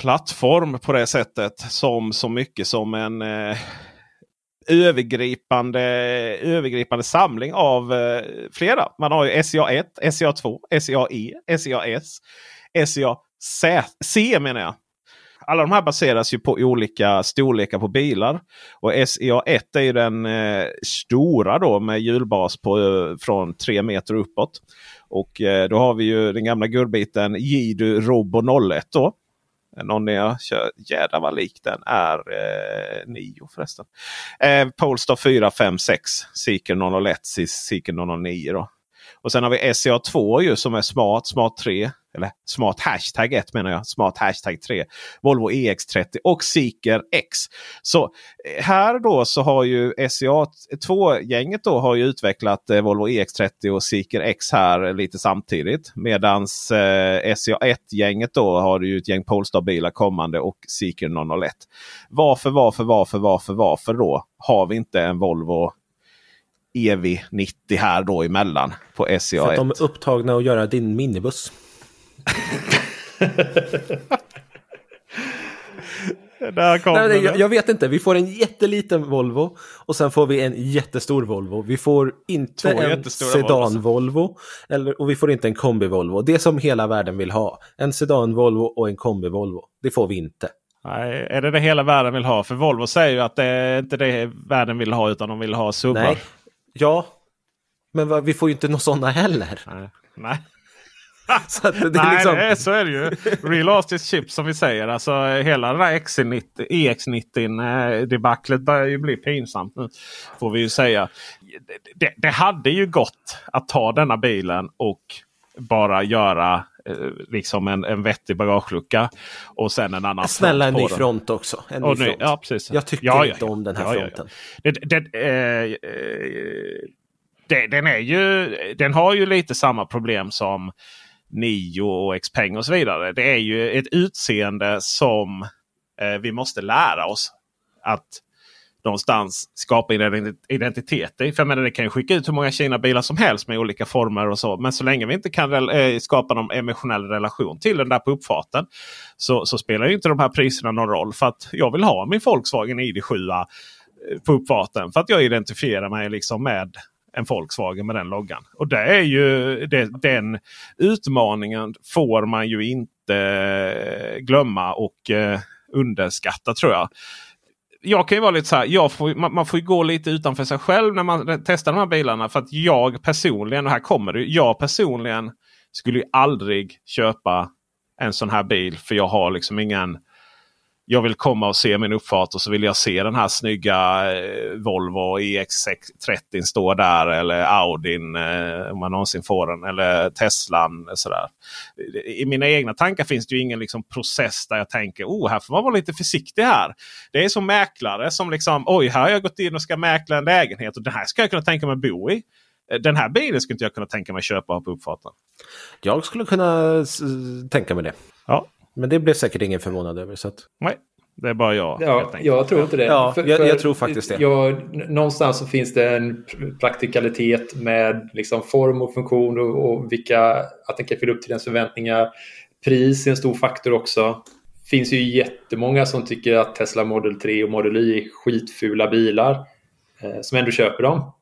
plattform på det sättet som så mycket som en eh, övergripande, övergripande samling av eh, flera. Man har ju SCA1, SCA2, SCAE, SCAS, SCAC menar jag. Alla de här baseras ju på olika storlekar på bilar. Och SEA1 är ju den eh, stora då med hjulbas på, eh, från 3 meter uppåt. Och eh, då har vi ju den gamla guldbiten Jidu Robo 01 då. Någon jag kör. Jädrar vad lik den är. Eh, Nio förresten. Eh, Polestar 4, 5, 6. Seeker 001, Seeker 009 då. Och sen har vi SCA2 ju som är smart, smart 3. Eller smart hashtag 1 menar jag. Smart hashtag 3. Volvo EX30 och Seeker X. Så eh, här då så har ju SCA2-gänget då har ju utvecklat eh, Volvo EX30 och Seeker X här lite samtidigt. Medans eh, SCA1-gänget då har ju ett gäng Polestar-bilar kommande och Seeker 001. Varför, varför, varför, varför, varför då har vi inte en Volvo EV90 här då emellan på För att SCA1? de är upptagna att göra din minibuss. Där kom Nej, jag, jag vet inte, vi får en jätteliten Volvo och sen får vi en jättestor Volvo. Vi får inte Två en sedan-Volvo och vi får inte en kombi-Volvo. Det som hela världen vill ha. En sedan-Volvo och en kombi-Volvo. Det får vi inte. Nej, är det det hela världen vill ha? För Volvo säger ju att det är inte det världen vill ha utan de vill ha subbar. Nej, ja. Men vad, vi får ju inte några sådana heller. Nej. Nej. Så det är Nej, liksom... det är, så är det ju. Real Artist Chips som vi säger. Alltså hela det där XC90, EX90 debaclet börjar ju bli pinsamt nu. Får vi ju säga. Det, det, det hade ju gått att ta denna bilen och bara göra eh, liksom en, en vettig bagagelucka. Och sen en annan Snälla en ny den. front också. En ny ny- front. ja, precis. Jag tycker Ja, ja, inte ja. om den här Ja, ja, ja. fronten. Det, det, eh, eh, det, den, är ju, den har ju lite samma problem som Nio och Xpeng och så vidare. Det är ju ett utseende som eh, vi måste lära oss att någonstans skapa identitet i. För jag menar, det kan ju skicka ut hur många Kina-bilar som helst med olika former och så. Men så länge vi inte kan eh, skapa någon emotionell relation till den där på uppfarten. Så, så spelar ju inte de här priserna någon roll. För att jag vill ha min Volkswagen ID7 eh, på uppfarten. För att jag identifierar mig liksom med en Volkswagen med den loggan. Och det är ju det, den utmaningen får man ju inte eh, glömma och underskatta tror jag. Jag kan ju vara lite så här, jag får, man, man får ju gå lite utanför sig själv när man testar de här bilarna. För att jag personligen, och här kommer det, jag personligen skulle ju aldrig köpa en sån här bil. För jag har liksom ingen jag vill komma och se min uppfart och så vill jag se den här snygga eh, Volvo EX30 stå där. Eller Audin eh, om man någonsin får den. Eller Teslan. Sådär. I mina egna tankar finns det ju ingen liksom, process där jag tänker oh här får man vara lite försiktig här. Det är som mäklare som liksom oj här har jag gått in och ska mäkla en lägenhet och den här ska jag kunna tänka mig bo i. Eh, Den här bilen skulle inte jag kunna tänka mig köpa på uppfarten. Jag skulle kunna tänka mig det. Ja. Men det blev säkert ingen förvånad över. Så att... Nej, det är bara jag. Ja, jag tror inte det. Ja, jag- jag tror faktiskt det. Jag, någonstans så finns det en pr- praktikalitet med liksom form och funktion och, och vilka, att den kan fylla upp till ens förväntningar. Pris är en stor faktor också. Det finns ju jättemånga som tycker att Tesla Model 3 och Model Y är skitfula bilar. Eh, som ändå köper dem.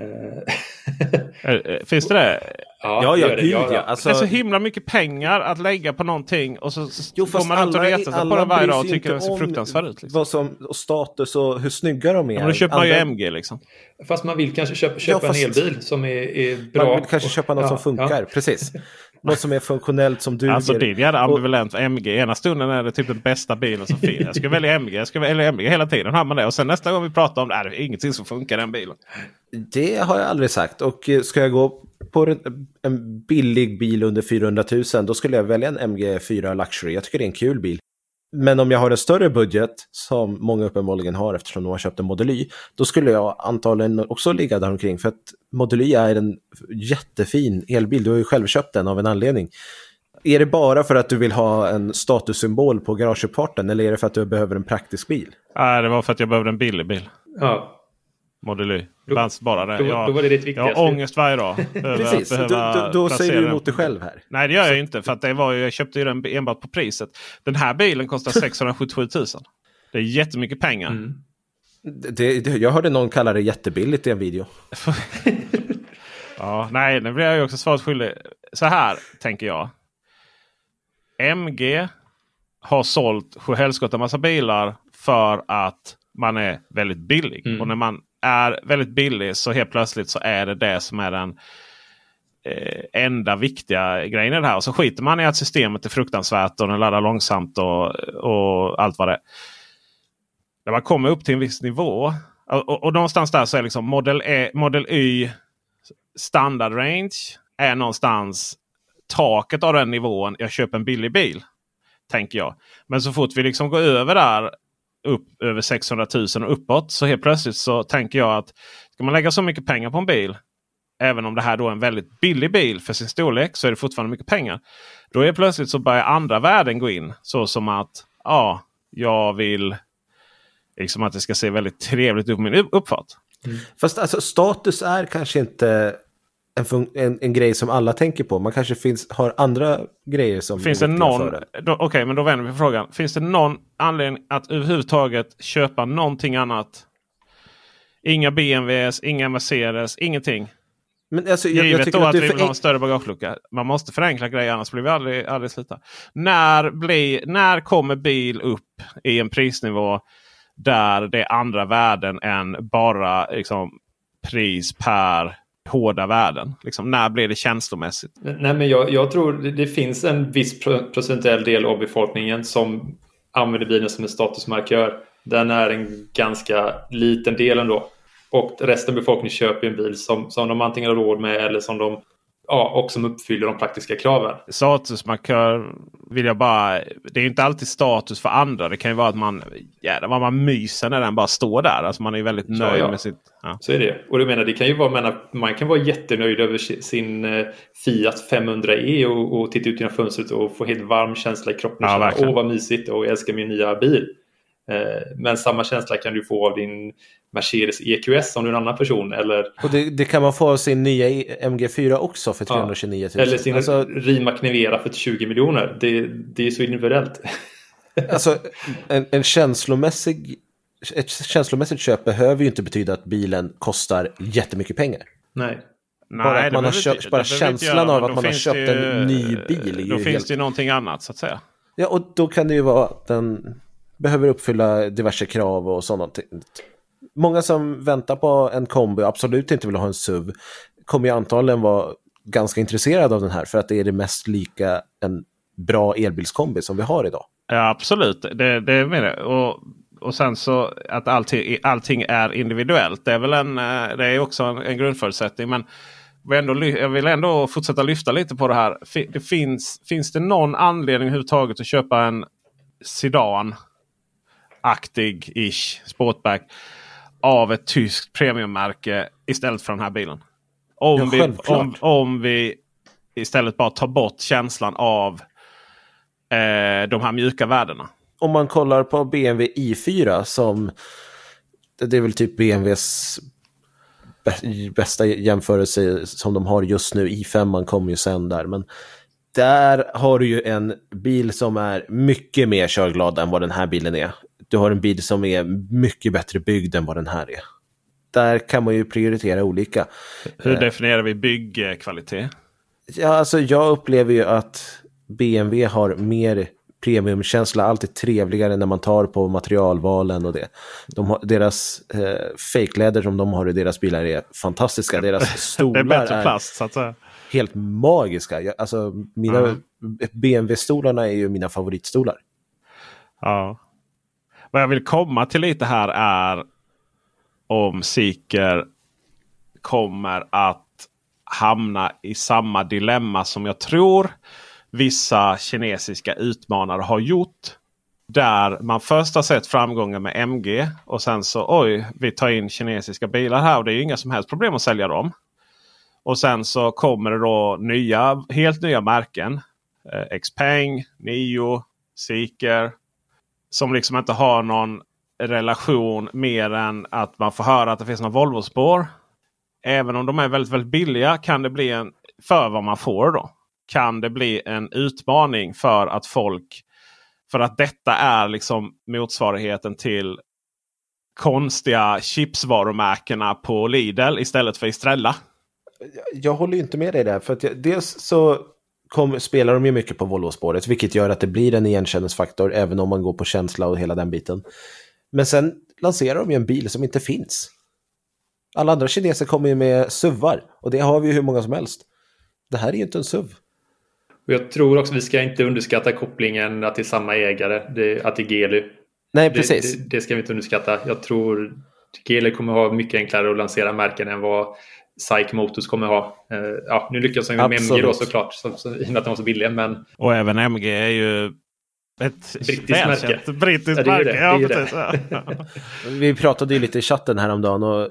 Eh, Eh, eh, Finns det det? Ja, ja, det gör det. gud Ja, ja. ja. Alltså, det är så himla mycket pengar att lägga på någonting och så Jo, fast man inte alla, reta sig på det varje dag och tycker det ser om fruktansvärt ut. Liksom. Vad som, och status och hur snygga de är. Ja, men då köper man ju Andra- MG liksom. Fast man vill kanske köpa, köpa Ja, fast- en elbil som är, är bra. Man vill kanske köpa något Ja, som funkar, ja. precis. Något som är funktionellt som duger. Alltså din jävla Och- ambivalent för MG. Ena stunden är det typ den bästa bilen som finns. Jag ska välja MG. Jag ska välja MG hela tiden. Har man det. Och sen nästa gång vi pratar om det är det ingenting som funkar i den bilen. Det har jag aldrig sagt. Och eh, ska jag gå på en, en billig bil under 400 000 då skulle jag välja en MG4 Luxury. Jag tycker det är en kul bil. Men om jag har en större budget, som många uppenbarligen har eftersom de har köpt en Model Y, då skulle jag antagligen också ligga där omkring. För att Model Y är en jättefin elbil. Du har ju själv köpt den av en anledning. Är det bara för att du vill ha en statussymbol på garageuppfarten eller är det för att du behöver en praktisk bil? Nej, det var för att jag behövde en billig bil. Ja. Model Det. Då, Jag, då var det ditt jag viktigaste. har ångest varje dag. Precis, då, då, då säger du emot dig själv här. Nej det gör jag inte. För att det var ju, jag köpte ju den enbart på priset. Den här bilen kostar 677 000. Det är jättemycket pengar. Mm. Det, det, jag hörde någon kalla det jättebilligt i en video. Ja, nej, nu blir jag ju också svaret skyldig. Så här tänker jag. MG har sålt sjuhelskotta massa bilar för att man är väldigt billig. Mm. Och när man är väldigt billig så helt plötsligt så är det det som är den eh, enda viktiga grejen i det här. Och så skiter man i att systemet är fruktansvärt och den laddar långsamt och, och allt vad det är. När man kommer upp till en viss nivå. Och, och, och någonstans där så är liksom Model, e, Model Y standard range är någonstans taket av den nivån. Jag köper en billig bil. Tänker jag. Men så fort vi liksom går över där upp över 600 000 och uppåt. Så helt plötsligt så tänker jag att ska man lägga så mycket pengar på en bil. Även om det här då är en väldigt billig bil för sin storlek så är det fortfarande mycket pengar. Då är plötsligt så börjar andra värden gå in. Så som att ja, jag vill liksom att det ska se väldigt trevligt ut på min uppfart. uppfart. Fast alltså status är kanske inte en, en, en grej som alla tänker på. Man kanske finns, har andra grejer som Finns det någon, okej men då vänder vi på frågan. Finns det någon anledning att överhuvudtaget köpa någonting annat? Inga BMWs, inga Mercedes, ingenting. Men alltså, jag, jag Givet tycker då att att, vi vill för ha en större bagagelucka. Man måste förenkla grejer annars blir vi aldrig, aldrig sluta. När, blir, när kommer bil upp i en prisnivå där det är andra värden än bara liksom, pris per hårda värden? Liksom, när blir det känslomässigt? Nej, men jag, jag tror det, det finns en viss procentuell del av befolkningen som använder bilen som en statusmarkör. Den är en ganska liten del ändå. Och resten av befolkningen köper en bil som, som de antingen har råd med eller som de ja, och som uppfyller de praktiska kraven. Statusmarkör vill jag bara... Det är inte alltid status för andra. Det kan ju vara att man... Jävlar vad man myser när den bara står där. Alltså man är väldigt nöjd ja. med sitt... Ja. Så är det. Och du menar, det kan ju vara, menar, man kan vara jättenöjd över si- sin eh, Fiat 500e och, och titta ut genom fönstret och få helt varm känsla i kroppen. Ja, känna. Åh vad mysigt och jag älskar min nya bil. Eh, men samma känsla kan du få av din Mercedes EQS om du är en annan person. Eller, Och det, det kan man få av sin nya MG4 också för 329 000. eller sin Alltså, Rimac Nevera för 20 miljoner. Det, det är så individuellt. alltså en, en känslomässig, ett känslomässigt köp behöver ju inte betyda att bilen kostar jättemycket pengar. Nej. Bara att man har köpt- bara känslan göra, av men att man har köpt det ju- en ny bil Då finns helt- det ju någonting annat så att säga. Ja, och då kan det ju vara att den behöver uppfylla diverse krav och sådant. Många som väntar på en kombi och absolut inte vill ha en SUV kommer ju antagligen vara ganska intresserade av den här för att det är det mest lika en bra elbilskombi som vi har idag. Ja absolut, det, det menar jag. Och, och sen så att allting, allting är individuellt. Det är väl en, eh, det är också en, en grundförutsättning. Men jag vill, ändå, jag vill ändå fortsätta lyfta lite på det här. Det finns, finns det någon anledning överhuvudtaget att köpa en sedan aktig ish sportback av ett tyskt premiummärke istället för den här bilen? Om, Ja, vi, om, om vi istället bara tar bort känslan av eh, de här mjuka värdena. Om man kollar på BMW i4 som det är väl typ BMWs bä- bästa jämförelse som de har just nu. i5 man kommer ju sen där. Men där har du ju en bil som är mycket mer körglad än vad den här bilen är. Du har en bil som är mycket bättre byggd än vad den här är. Där kan man ju prioritera olika. Hur definierar vi byggkvalitet? Ja, alltså jag upplever ju att BMW har mer premiumkänsla, alltid trevligare när man tar på materialvalen och det. De har, deras eh, fejkläder som de har i deras bilar är fantastiska. Deras är stolar är, plast säga. helt magiska. Jag, alltså, mina Ja. BMW-stolarna är ju mina favoritstolar. Ja. Vad jag vill komma till lite här är om Seeker kommer att hamna i samma dilemma som jag tror vissa kinesiska utmanare har gjort. Där man först har sett framgångar med MG och sen så oj, vi tar in kinesiska bilar här och det är ju inga som helst problem att sälja dem. Och sen så kommer det då nya, helt nya märken. Eh, Xpeng, Nio, Seeker. Som liksom inte har någon relation mer än att man får höra att det finns några Volvo-spår. Även om de är väldigt, väldigt billiga kan det bli en, för vad man får då. Kan det bli en utmaning för att folk för att detta är liksom motsvarigheten till konstiga chipsvarumärkena på Lidl istället för Estrella. Jag håller inte med dig där. För att jag, dels så kom, spelar de ju mycket på Volvo-spåret, vilket gör att det blir en igenkänningsfaktor även om man går på känsla och hela den biten. Men sen lanserar de ju en bil som inte finns. Alla andra kineser kommer ju med SUVar och det har vi ju hur många som helst. Det här är ju inte en SUV. Jag tror också vi ska inte underskatta kopplingen att det är samma ägare, det, att det är Geely. Nej, precis. Det, det, det, ska vi inte underskatta. Jag tror Geely kommer ha mycket enklare att lansera märken än vad Psych Motors kommer ha. Uh, ja, nu lyckas de med MG då såklart, så, så, i och med att de var så billiga. Men... Och även MG är ju ett brittiskt märke. Brittiskt ja, märke. Ja, precis. Vi pratade ju lite i chatten häromdagen och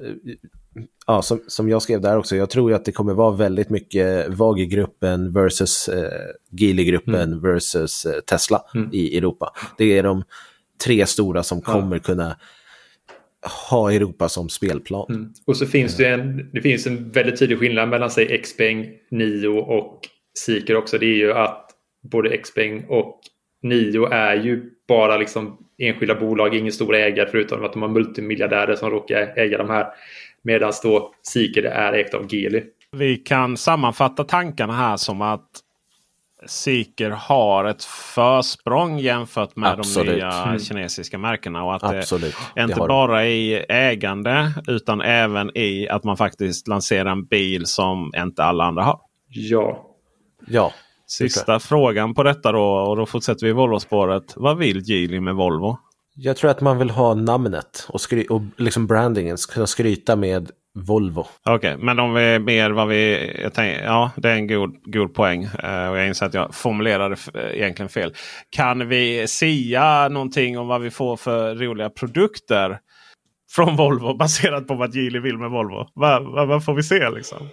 ja, som, som jag skrev där också, jag tror ju att det kommer vara väldigt mycket VAG-gruppen versus eh, Geely-gruppen mm. versus eh, Tesla mm. i Europa. Det är de tre stora som kommer ja. kunna ha Europa som spelplan. Mm. Och så finns det en, det finns en väldigt tydlig skillnad mellan sig Xpeng, Nio och Seeker också. Det är ju att både Xpeng och Nio är ju bara liksom enskilda bolag, ingen stor ägare förutom att de har multimiljardärer som råkar äga de här. Medan då Seeker är ägt av Geely. Vi kan sammanfatta tankarna här som att Seeker har ett försprång jämfört med Absolut. de nya mm. kinesiska märkena. Och att Absolut. det inte det bara i ägande utan även i att man faktiskt lanserar en bil som inte alla andra har. Ja. Ja. Sista frågan på detta då och då fortsätter vi Volvo-spåret. Vad vill Geely med Volvo? Jag tror att man vill ha namnet och, skry och liksom brandingen, kunna skryta med Volvo. Okej, okay, men om vi mer vad vi... Jag tänker, ja, det är en god, god poäng. Uh, och jag inser att jag formulerade egentligen fel. Kan vi sia någonting om vad vi får för roliga produkter från Volvo baserat på vad Geely vill med Volvo? Vad, vad, vad får vi se liksom?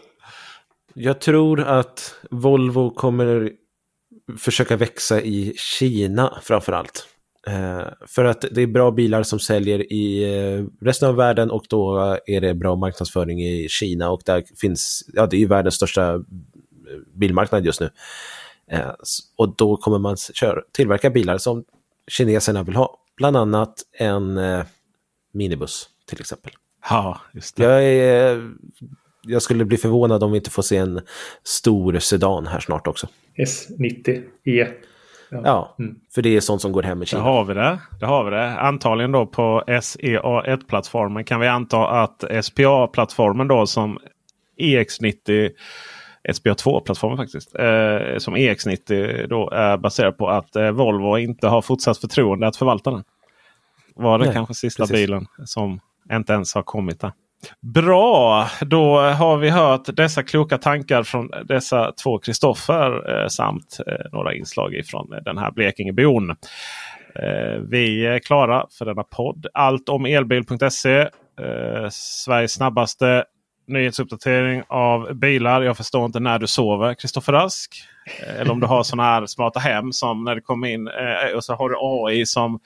Jag tror att Volvo kommer försöka växa i Kina framför allt. Eh, för att det är bra bilar som säljer i eh, resten av världen och då är det bra marknadsföring i Kina och där finns, ja det är ju världens största eh, bilmarknad just nu. Och då kommer man köra, tillverka bilar som kineserna vill ha. Bland annat en minibuss till exempel. Ja, just det. Jag, är, jag skulle bli förvånad om vi inte får se en stor sedan här snart också. S90 E Ja, mm. för det är sånt som går hem i Kina. Där har vi det. Där har vi det. Antagligen då på SEA1-plattformen kan vi anta att SPA-plattformen då som EX90 SPA2-plattformen faktiskt. Eh, som EX90 då är baserad på att eh, Volvo inte har fortsatt förtroende att förvalta den. Var det Nej, kanske sista precis. bilen som inte ens har kommit där. Bra, då har vi hört dessa kloka tankar från dessa två Kristoffer eh, samt eh, några inslag ifrån den här Blekingebon. Eh, vi är klara för denna podd. Allt om elbil.se. Eh, Sveriges snabbaste nyhetsuppdatering av bilar. Jag förstår inte när du sover Kristoffer Rask. Eh, eller om du har sådana här smarta hem som när det kommer in eh, och så har du AI som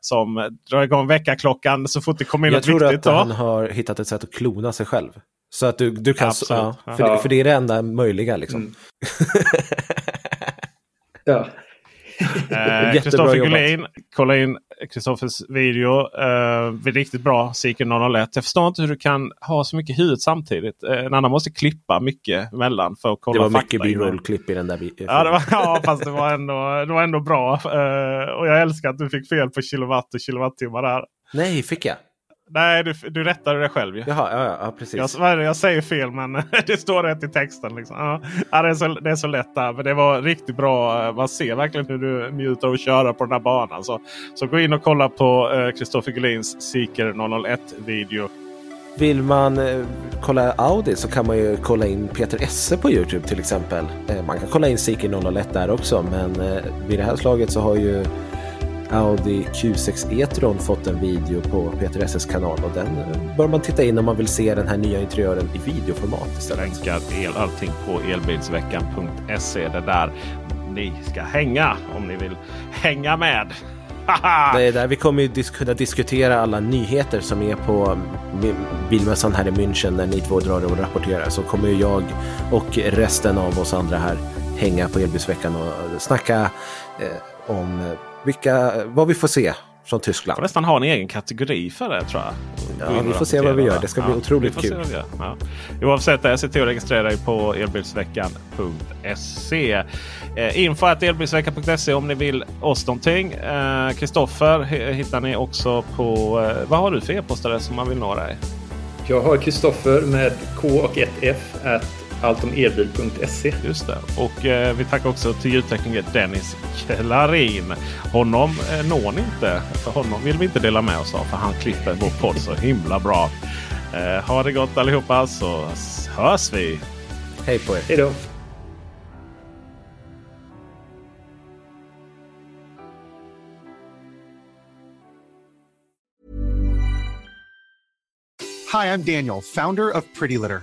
som drar igång väckarklockan så fort det kommer in Jag något tror viktigt. att han har hittat ett sätt att klona sig själv. Så att du, du kan... Absolut. Ja, för, ja. för det är det enda möjliga liksom. Mm. ja. Kristoffer eh, Gullin, kolla in Kristoffers video. Eh, riktigt bra, Seeker 001. Jag förstår inte hur du kan ha så mycket hud samtidigt. Eh, en annan måste klippa mycket mellan för att kolla Det var mycket b-roll-klipp i den där ja, det var, ja, fast det var ändå, det var ändå bra. Eh, och jag älskar att du fick fel på kilowatt och kilowattimmar där. Nej, fick jag? Nej, du, du rättade det själv ju. Jaha, ja, ja, precis. Jag, jag säger fel men det står rätt i texten. Liksom. Ja, det, är så, det är så lätt där. Men det var riktigt bra. Man ser verkligen hur du njuter av att köra på den här banan. Så, så gå in och kolla på Kristoffer uh, Gullins Seeker 001 video. Vill man eh, kolla Audi så kan man ju kolla in Peter Esse på Youtube till exempel. Eh, man kan kolla in Seeker 001 där också men eh, vid det här slaget så har ju Audi Q6 E-tron fått en video på Peter SS kanal och den bör man titta in om man vill se den här nya interiören i videoformat istället. Länkar el, allting på elbilsveckan.se. Det där ni ska hänga om ni vill hänga med. det är där vi kommer ju dis kunna diskutera alla nyheter som är på bilmässan här i München när ni två drar och rapporterar. Så kommer ju jag och resten av oss andra här hänga på Elbilsveckan och snacka eh, om vilka, vad vi får se från Tyskland. får nästan ha en egen kategori för det tror jag. Ja, vi får se vad vi gör. Det ska bli ja, otroligt kul. Ja. Oavsett det, se till att registrera dig på elbilsveckan.se. Eh, info att elbilsveckan.se om ni vill oss någonting. Kristoffer eh, hittar ni också på... Eh, vad har du för e-postadress om man vill nå dig? Jag har Kristoffer med K och ett F alltomelbil.se. Just det. Och eh, vi tackar också till ljudtekniker Dennis Klarin. Honom eh, når ni inte. För honom vill vi inte dela med oss av. För han klipper vår podd så himla bra. Eh, ha det gott allihopa så hörs vi. Hej på er. Hej då. Hi, I'm Daniel, founder of Pretty Litter.